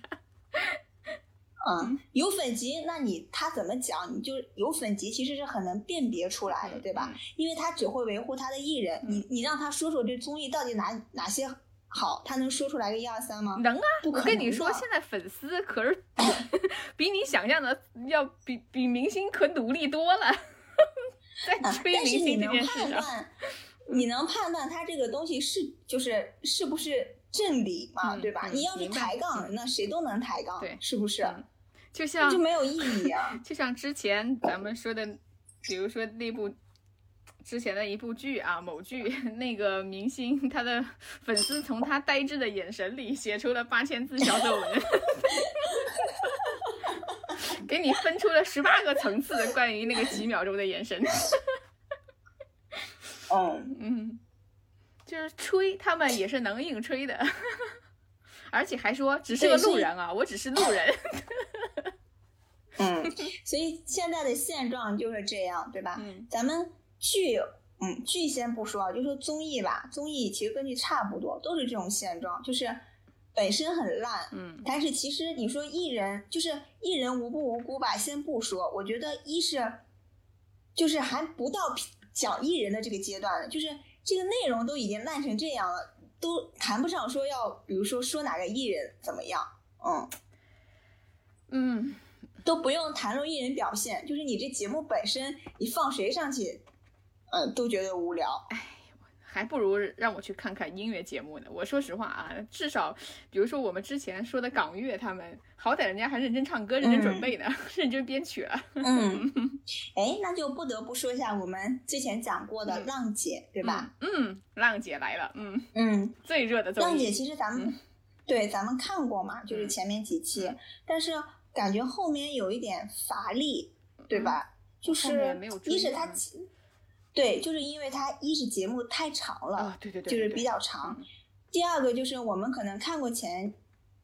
嗯，有粉级，那你他怎么讲？你就有粉级，其实是很能辨别出来的，对吧？因为他只会维护他的艺人。你你让他说说这综艺到底哪哪些好，他能说出来个一二三吗？能啊！我跟你说，现在粉丝可是比 [LAUGHS] 你想象的要比比明星可努力多了。但是你能判断，你能判断他这个东西是就是是不是正理嘛？对吧？你要是抬杠，那谁都能抬杠，对，是不是？就像就没有意义啊！就像之前咱们说的，比如说那部之前的一部剧啊，某剧 [LAUGHS] 那个明星，他的粉丝从他呆滞的眼神里写出了八千字小作文。[LAUGHS] 给你分出了十八个层次的，关于那个几秒钟的眼神。嗯嗯，就是吹，他们也是能硬吹的，而且还说只是个路人啊，我只是路人。[LAUGHS] 嗯，[LAUGHS] 所以现在的现状就是这样，对吧？嗯，咱们剧，嗯，剧先不说，就说综艺吧，综艺其实跟剧差不多，都是这种现状，就是。本身很烂，嗯，但是其实你说艺人就是艺人无不无辜吧？先不说，我觉得一是，就是还不到讲艺人的这个阶段，就是这个内容都已经烂成这样了，都谈不上说要，比如说说哪个艺人怎么样，嗯，嗯，都不用谈论艺人表现，就是你这节目本身，你放谁上去，嗯，都觉得无聊，哎。还不如让我去看看音乐节目呢。我说实话啊，至少比如说我们之前说的港乐，他们好歹人家还认真唱歌、认真准备呢，[LAUGHS] 认真编曲了。嗯，哎，那就不得不说一下我们之前讲过的浪姐，对吧？嗯，浪姐来了。嗯嗯，最热的浪姐，其实咱们对咱们看过嘛，就是前面几期，但是感觉后面有一点乏力，对吧？就是一是他。对，就是因为它一是节目太长了，对对对，就是比较长。第二个就是我们可能看过前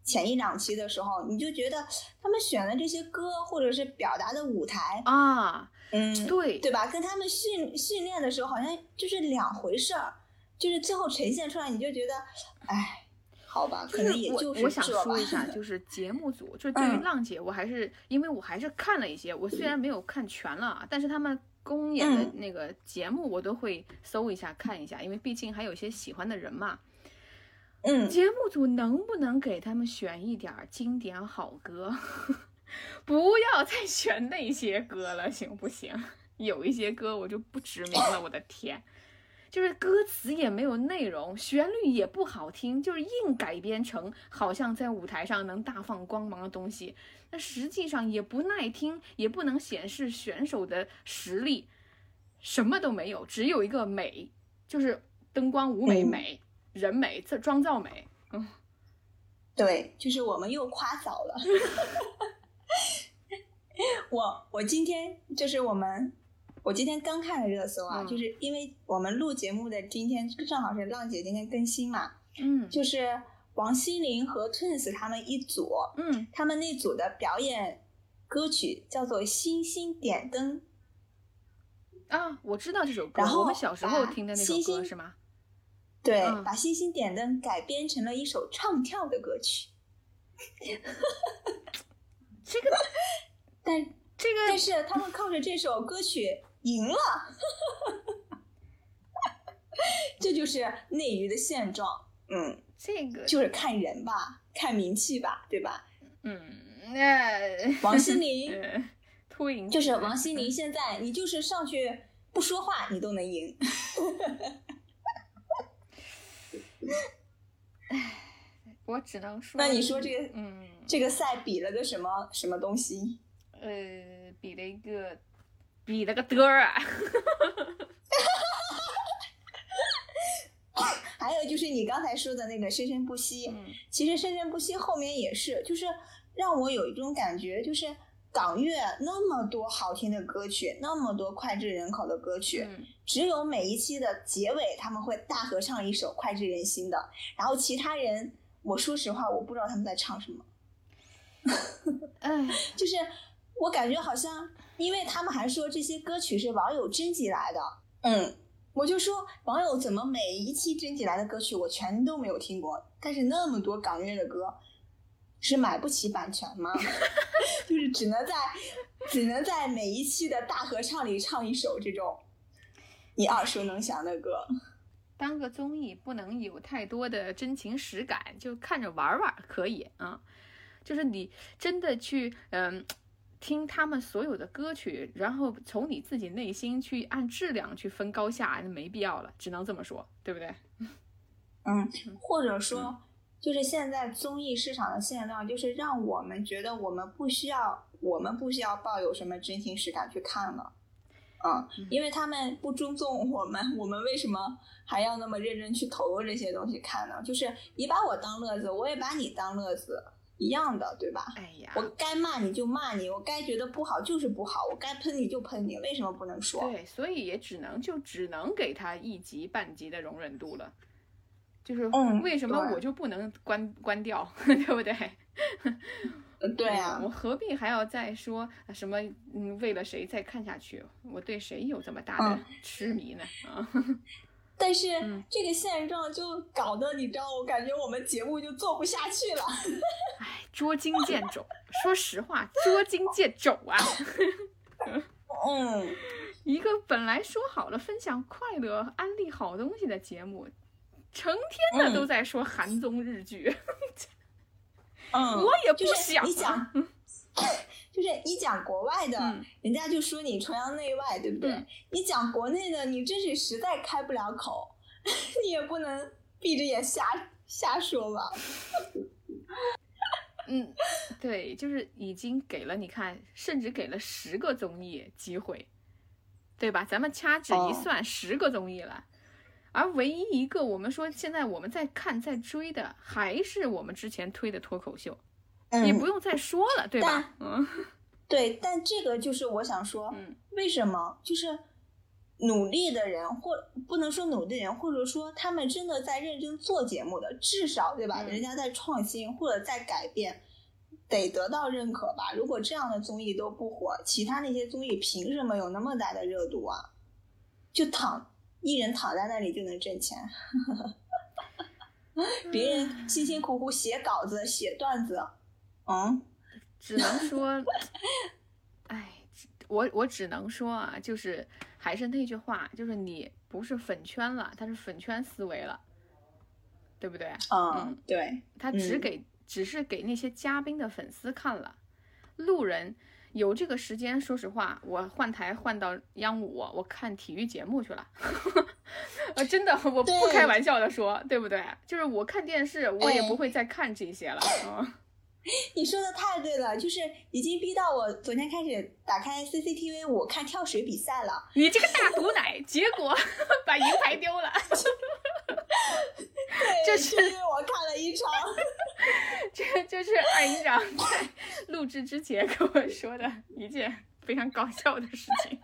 前一两期的时候，你就觉得他们选的这些歌或者是表达的舞台啊，嗯，对对吧？跟他们训训练的时候好像就是两回事儿，就是最后呈现出来你就觉得，哎，好吧，可能也就是我想说一下，就 [LAUGHS] 是节目组，就是 [LAUGHS] 对于浪姐，我还是因为我还是看了一些，我虽然没有看全了，但是他们。公演的那个节目我都会搜一下看一下，因为毕竟还有一些喜欢的人嘛。嗯，节目组能不能给他们选一点经典好歌？[LAUGHS] 不要再选那些歌了，行不行？有一些歌我就不指名了，我的天，就是歌词也没有内容，旋律也不好听，就是硬改编成好像在舞台上能大放光芒的东西。那实际上也不耐听，也不能显示选手的实力，什么都没有，只有一个美，就是灯光舞美美，人美这妆造美。嗯，[LAUGHS] 对，就是我们又夸早了。[LAUGHS] 我我今天就是我们，我今天刚看了热搜啊，就是因为我们录节目的今天正好是浪姐今天更新嘛，嗯，就是。王心凌和 Twins 他们一组，嗯，他们那组的表演歌曲叫做《星星点灯》啊，我知道这首歌，然后我们小时候听的那首歌是吗？对，把《星星点灯》改编成了一首唱跳的歌曲。[LAUGHS] 这个，但这个，但是他们靠着这首歌曲赢了，[LAUGHS] 这就是内娱的现状。嗯。这个就是看人吧，看名气吧，对吧？嗯，那王心 [LAUGHS] 凌突赢，就是王心凌。现在你就是上去不说话，你都能赢。[LAUGHS] 唉，我只能说，那你说这个，嗯，这个赛比了个什么什么东西？呃，比了一个，比了个嘚儿啊。[LAUGHS] 还有有就是你刚才说的那个生生不息，其实生生不息后面也是，就是让我有一种感觉，就是港乐那么多好听的歌曲，那么多脍炙人口的歌曲，只有每一期的结尾他们会大合唱一首脍炙人心的，然后其他人，我说实话，我不知道他们在唱什么。[LAUGHS] 哎，就是我感觉好像，因为他们还说这些歌曲是网友征集来的，嗯。我就说网友怎么每一期征集来的歌曲我全都没有听过，但是那么多港乐的歌，是买不起版权吗？[LAUGHS] 就是只能在只能在每一期的大合唱里唱一首这种你耳熟能详的歌。当个综艺不能有太多的真情实感，就看着玩玩可以啊。就是你真的去嗯。听他们所有的歌曲，然后从你自己内心去按质量去分高下，那没必要了，只能这么说，对不对？[LAUGHS] 嗯，或者说，就是现在综艺市场的现状，就是让我们觉得我们不需要，我们不需要抱有什么真情实感去看了，嗯，因为他们不尊重我们，我们为什么还要那么认真去投入这些东西看呢？就是你把我当乐子，我也把你当乐子。一样的，对吧？哎呀，我该骂你就骂你，我该觉得不好就是不好，我该喷你就喷你，为什么不能说？对，所以也只能就只能给他一级半级的容忍度了。就是为什么我就不能关关掉，[LAUGHS] 对不对？对啊，我何必还要再说什么？嗯，为了谁再看下去？我对谁有这么大的痴迷呢？啊！但是这个现状就搞得你知道，我感觉我们节目就做不下去了。[LAUGHS] 哎，捉襟见肘，说实话，捉襟见肘啊。嗯，[LAUGHS] 一个本来说好了分享快乐、安利好东西的节目，成天的都在说韩综日剧。嗯，[LAUGHS] 我也不想。你讲。就是你讲国外的，人家就说你崇洋媚外，对不对？你讲国内的，你真是实在开不了口，[LAUGHS] 你也不能闭着眼瞎瞎说吧？[LAUGHS] 嗯，对，就是已经给了你看，甚至给了十个综艺机会，对吧？咱们掐指一算，十个综艺了，而唯一一个我们说现在我们在看在追的，还是我们之前推的脱口秀。你不用再说了，对吧？嗯，[LAUGHS] 对，但这个就是我想说，为什么就是努力的人，或不能说努力的人，或者说他们真的在认真做节目的，至少对吧？人家在创新或者在改变，得得到认可吧？如果这样的综艺都不火，其他那些综艺凭什么有那么大的热度啊？就躺一人躺在那里就能挣钱，[LAUGHS] 别人辛辛苦苦写稿子、写段子。嗯，只能说，哎，我我只能说啊，就是还是那句话，就是你不是粉圈了，他是粉圈思维了，对不对？嗯，对，他只给只是给那些嘉宾的粉丝看了，路人有这个时间，说实话，我换台换到央五，我看体育节目去了，[LAUGHS] 呃，真的，我不开玩笑的说，对不对？就是我看电视，我也不会再看这些了，嗯。[LAUGHS] 你说的太对了，就是已经逼到我昨天开始打开 CCTV 五看跳水比赛了。你这个大毒奶，结果 [LAUGHS] 把银牌丢了。[LAUGHS] 这是我看了一场。这这是二营长在录制之前跟我说的一件非常搞笑的事情。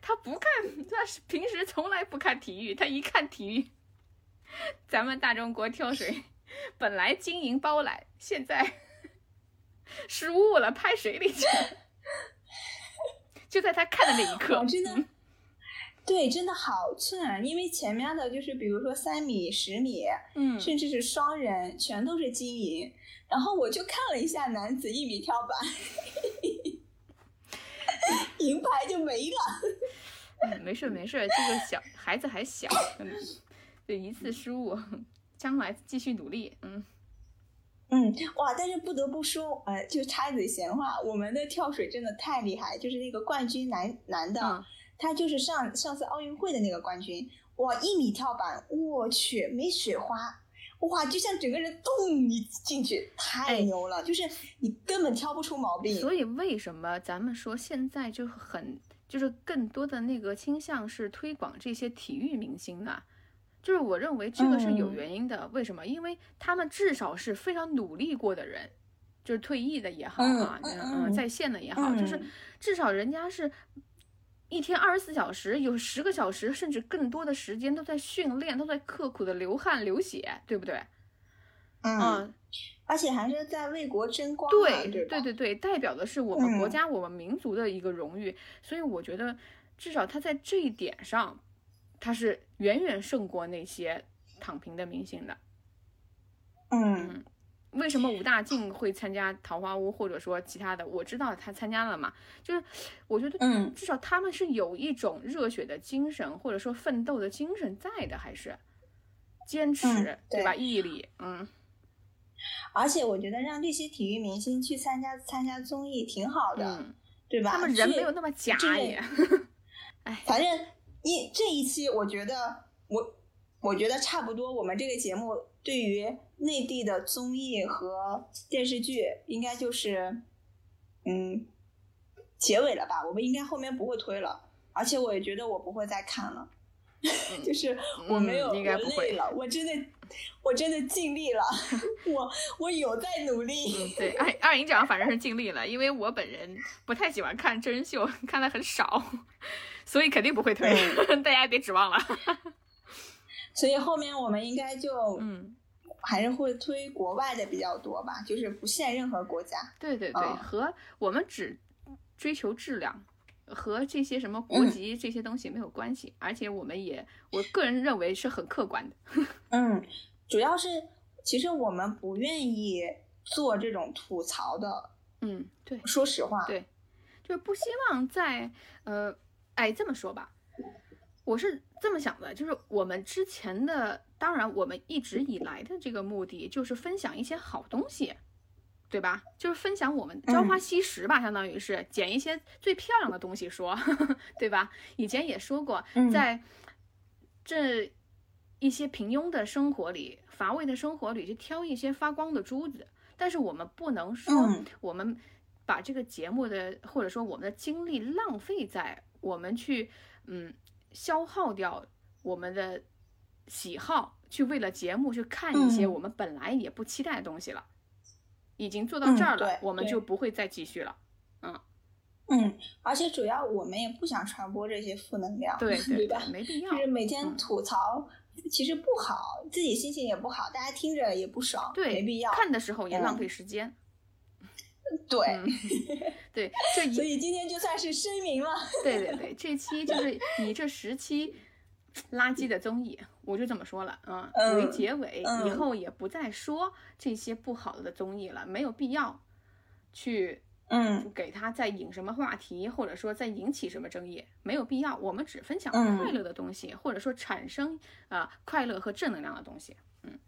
他不看，他是平时从来不看体育，他一看体育，咱们大中国跳水本来金银包揽，现在。失误了，拍水里去了。[LAUGHS] 就在他看的那一刻，真的，对，真的好寸啊。因为前面的就是比如说三米、十米，嗯，甚至是双人，全都是金银。然后我就看了一下男子一米跳板，[LAUGHS] 银牌就没了。嗯，没事没事，这个小孩子还小，对一次失误，将来继续努力，嗯。嗯，哇！但是不得不说，呃，就插一嘴闲话，我们的跳水真的太厉害，就是那个冠军男男的，他就是上上次奥运会的那个冠军，哇！一米跳板，我去，没雪花，哇！就像整个人咚一进去，太牛了，就是你根本挑不出毛病。所以为什么咱们说现在就很就是更多的那个倾向是推广这些体育明星呢？就是我认为这个是有原因的。为什么？因为他们至少是非常努力过的人，就是退役的也好啊，嗯，在线的也好，就是至少人家是一天二十四小时，有十个小时甚至更多的时间都在训练，都在刻苦的流汗流血，对不对？嗯，而且还是在为国争光，对对对对对，代表的是我们国家、我们民族的一个荣誉。所以我觉得，至少他在这一点上。他是远远胜过那些躺平的明星的，嗯，为什么武大靖会参加《桃花坞》或者说其他的？我知道他参加了嘛，就是我觉得，嗯，至少他们是有一种热血的精神，或者说奋斗的精神在的，还是坚持，对吧？毅力，嗯。而且我觉得让这些体育明星去参加参加综艺挺好的，对吧？他们人没有那么假也 [LAUGHS] [LAUGHS] 哎，反正。一这一期，我觉得我我觉得差不多，我们这个节目对于内地的综艺和电视剧，应该就是嗯结尾了吧？我们应该后面不会推了，而且我也觉得我不会再看了，[LAUGHS] 就是我没有我累了，我真的我真的尽力了，[LAUGHS] 我我有在努力。对，[LAUGHS] 二二营长反正是尽力了，因为我本人不太喜欢看真人秀，看的很少。所以肯定不会推，[LAUGHS] 大家别指望了。[LAUGHS] 所以后面我们应该就嗯，还是会推国外的比较多吧，就是不限任何国家。对对对，和我们只追求质量，和这些什么国籍这些东西没有关系。而且我们也，我个人认为是很客观的。[LAUGHS] 嗯，主要是其实我们不愿意做这种吐槽的。嗯，对，说实话，对，就是不希望在呃。哎，这么说吧，我是这么想的，就是我们之前的，当然我们一直以来的这个目的就是分享一些好东西，对吧？就是分享我们朝花夕拾吧，相当于是捡一些最漂亮的东西说，[LAUGHS] 对吧？以前也说过，在这一些平庸的生活里、乏味的生活里，去挑一些发光的珠子。但是我们不能说，我们把这个节目的或者说我们的精力浪费在。我们去，嗯，消耗掉我们的喜好，去为了节目去看一些我们本来也不期待的东西了。已经做到这儿了，我们就不会再继续了。嗯嗯，而且主要我们也不想传播这些负能量，对对吧？没必要，就是每天吐槽，其实不好，自己心情也不好，大家听着也不爽，对，没必要。看的时候也浪费时间。[LAUGHS] 对，[LAUGHS] 对，这所以今天就算是声明了。对对对，这期就是你这十期垃圾的综艺，我就这么说了，嗯，为结尾，以后也不再说这些不好的综艺了，没有必要去，嗯，给他再引什么话题，或者说再引起什么争议，没有必要。我们只分享快乐的东西，或者说产生啊快乐和正能量的东西。嗯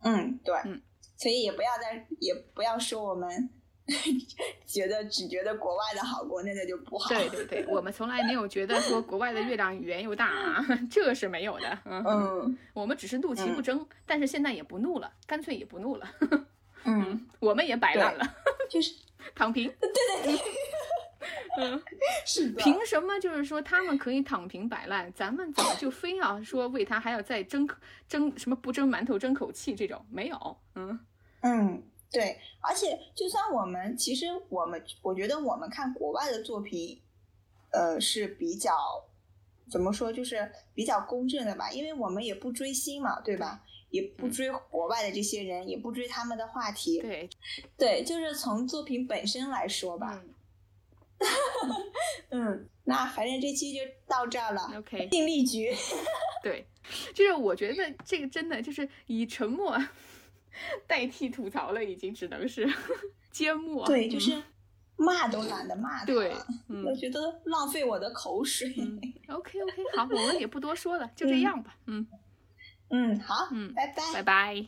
嗯，对，嗯，所以也不要再也不要说我们。[LAUGHS] 觉得只觉得国外的好，国内的就不好。对对对，我们从来没有觉得说国外的月亮圆又大啊，[LAUGHS] 这是没有的。嗯，我们只是怒其不争，但是现在也不怒了，干脆也不怒了。[LAUGHS] 嗯，我们也摆烂了，就是躺平。对对对，嗯，是的。凭什么就是说他们可以躺平摆烂，咱们怎么就非要说为他还要再争争什么不争馒头争口气这种？没有。嗯嗯。对，而且就算我们，其实我们，我觉得我们看国外的作品，呃，是比较怎么说，就是比较公正的吧，因为我们也不追星嘛，对吧？也不追国外的这些人，也不追他们的话题。对，对，就是从作品本身来说吧。[LAUGHS] 嗯，那反正这期就到这儿了。OK，定力局。[LAUGHS] 对，就是我觉得这个真的就是以沉默。[LAUGHS] 代替吐槽了，已经只能是 [LAUGHS] 缄默。对，就是骂都懒得骂他。对，我觉得浪费我的口水。[LAUGHS] OK OK，好，我们也不多说了，就这样吧。嗯嗯，好，嗯，拜拜拜拜。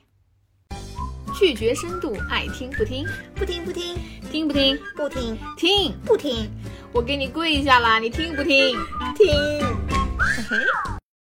拒绝深度，爱听不听，不听不听，听不听，不听，听不听。我给你跪下了，你听不听？听。嘿嘿。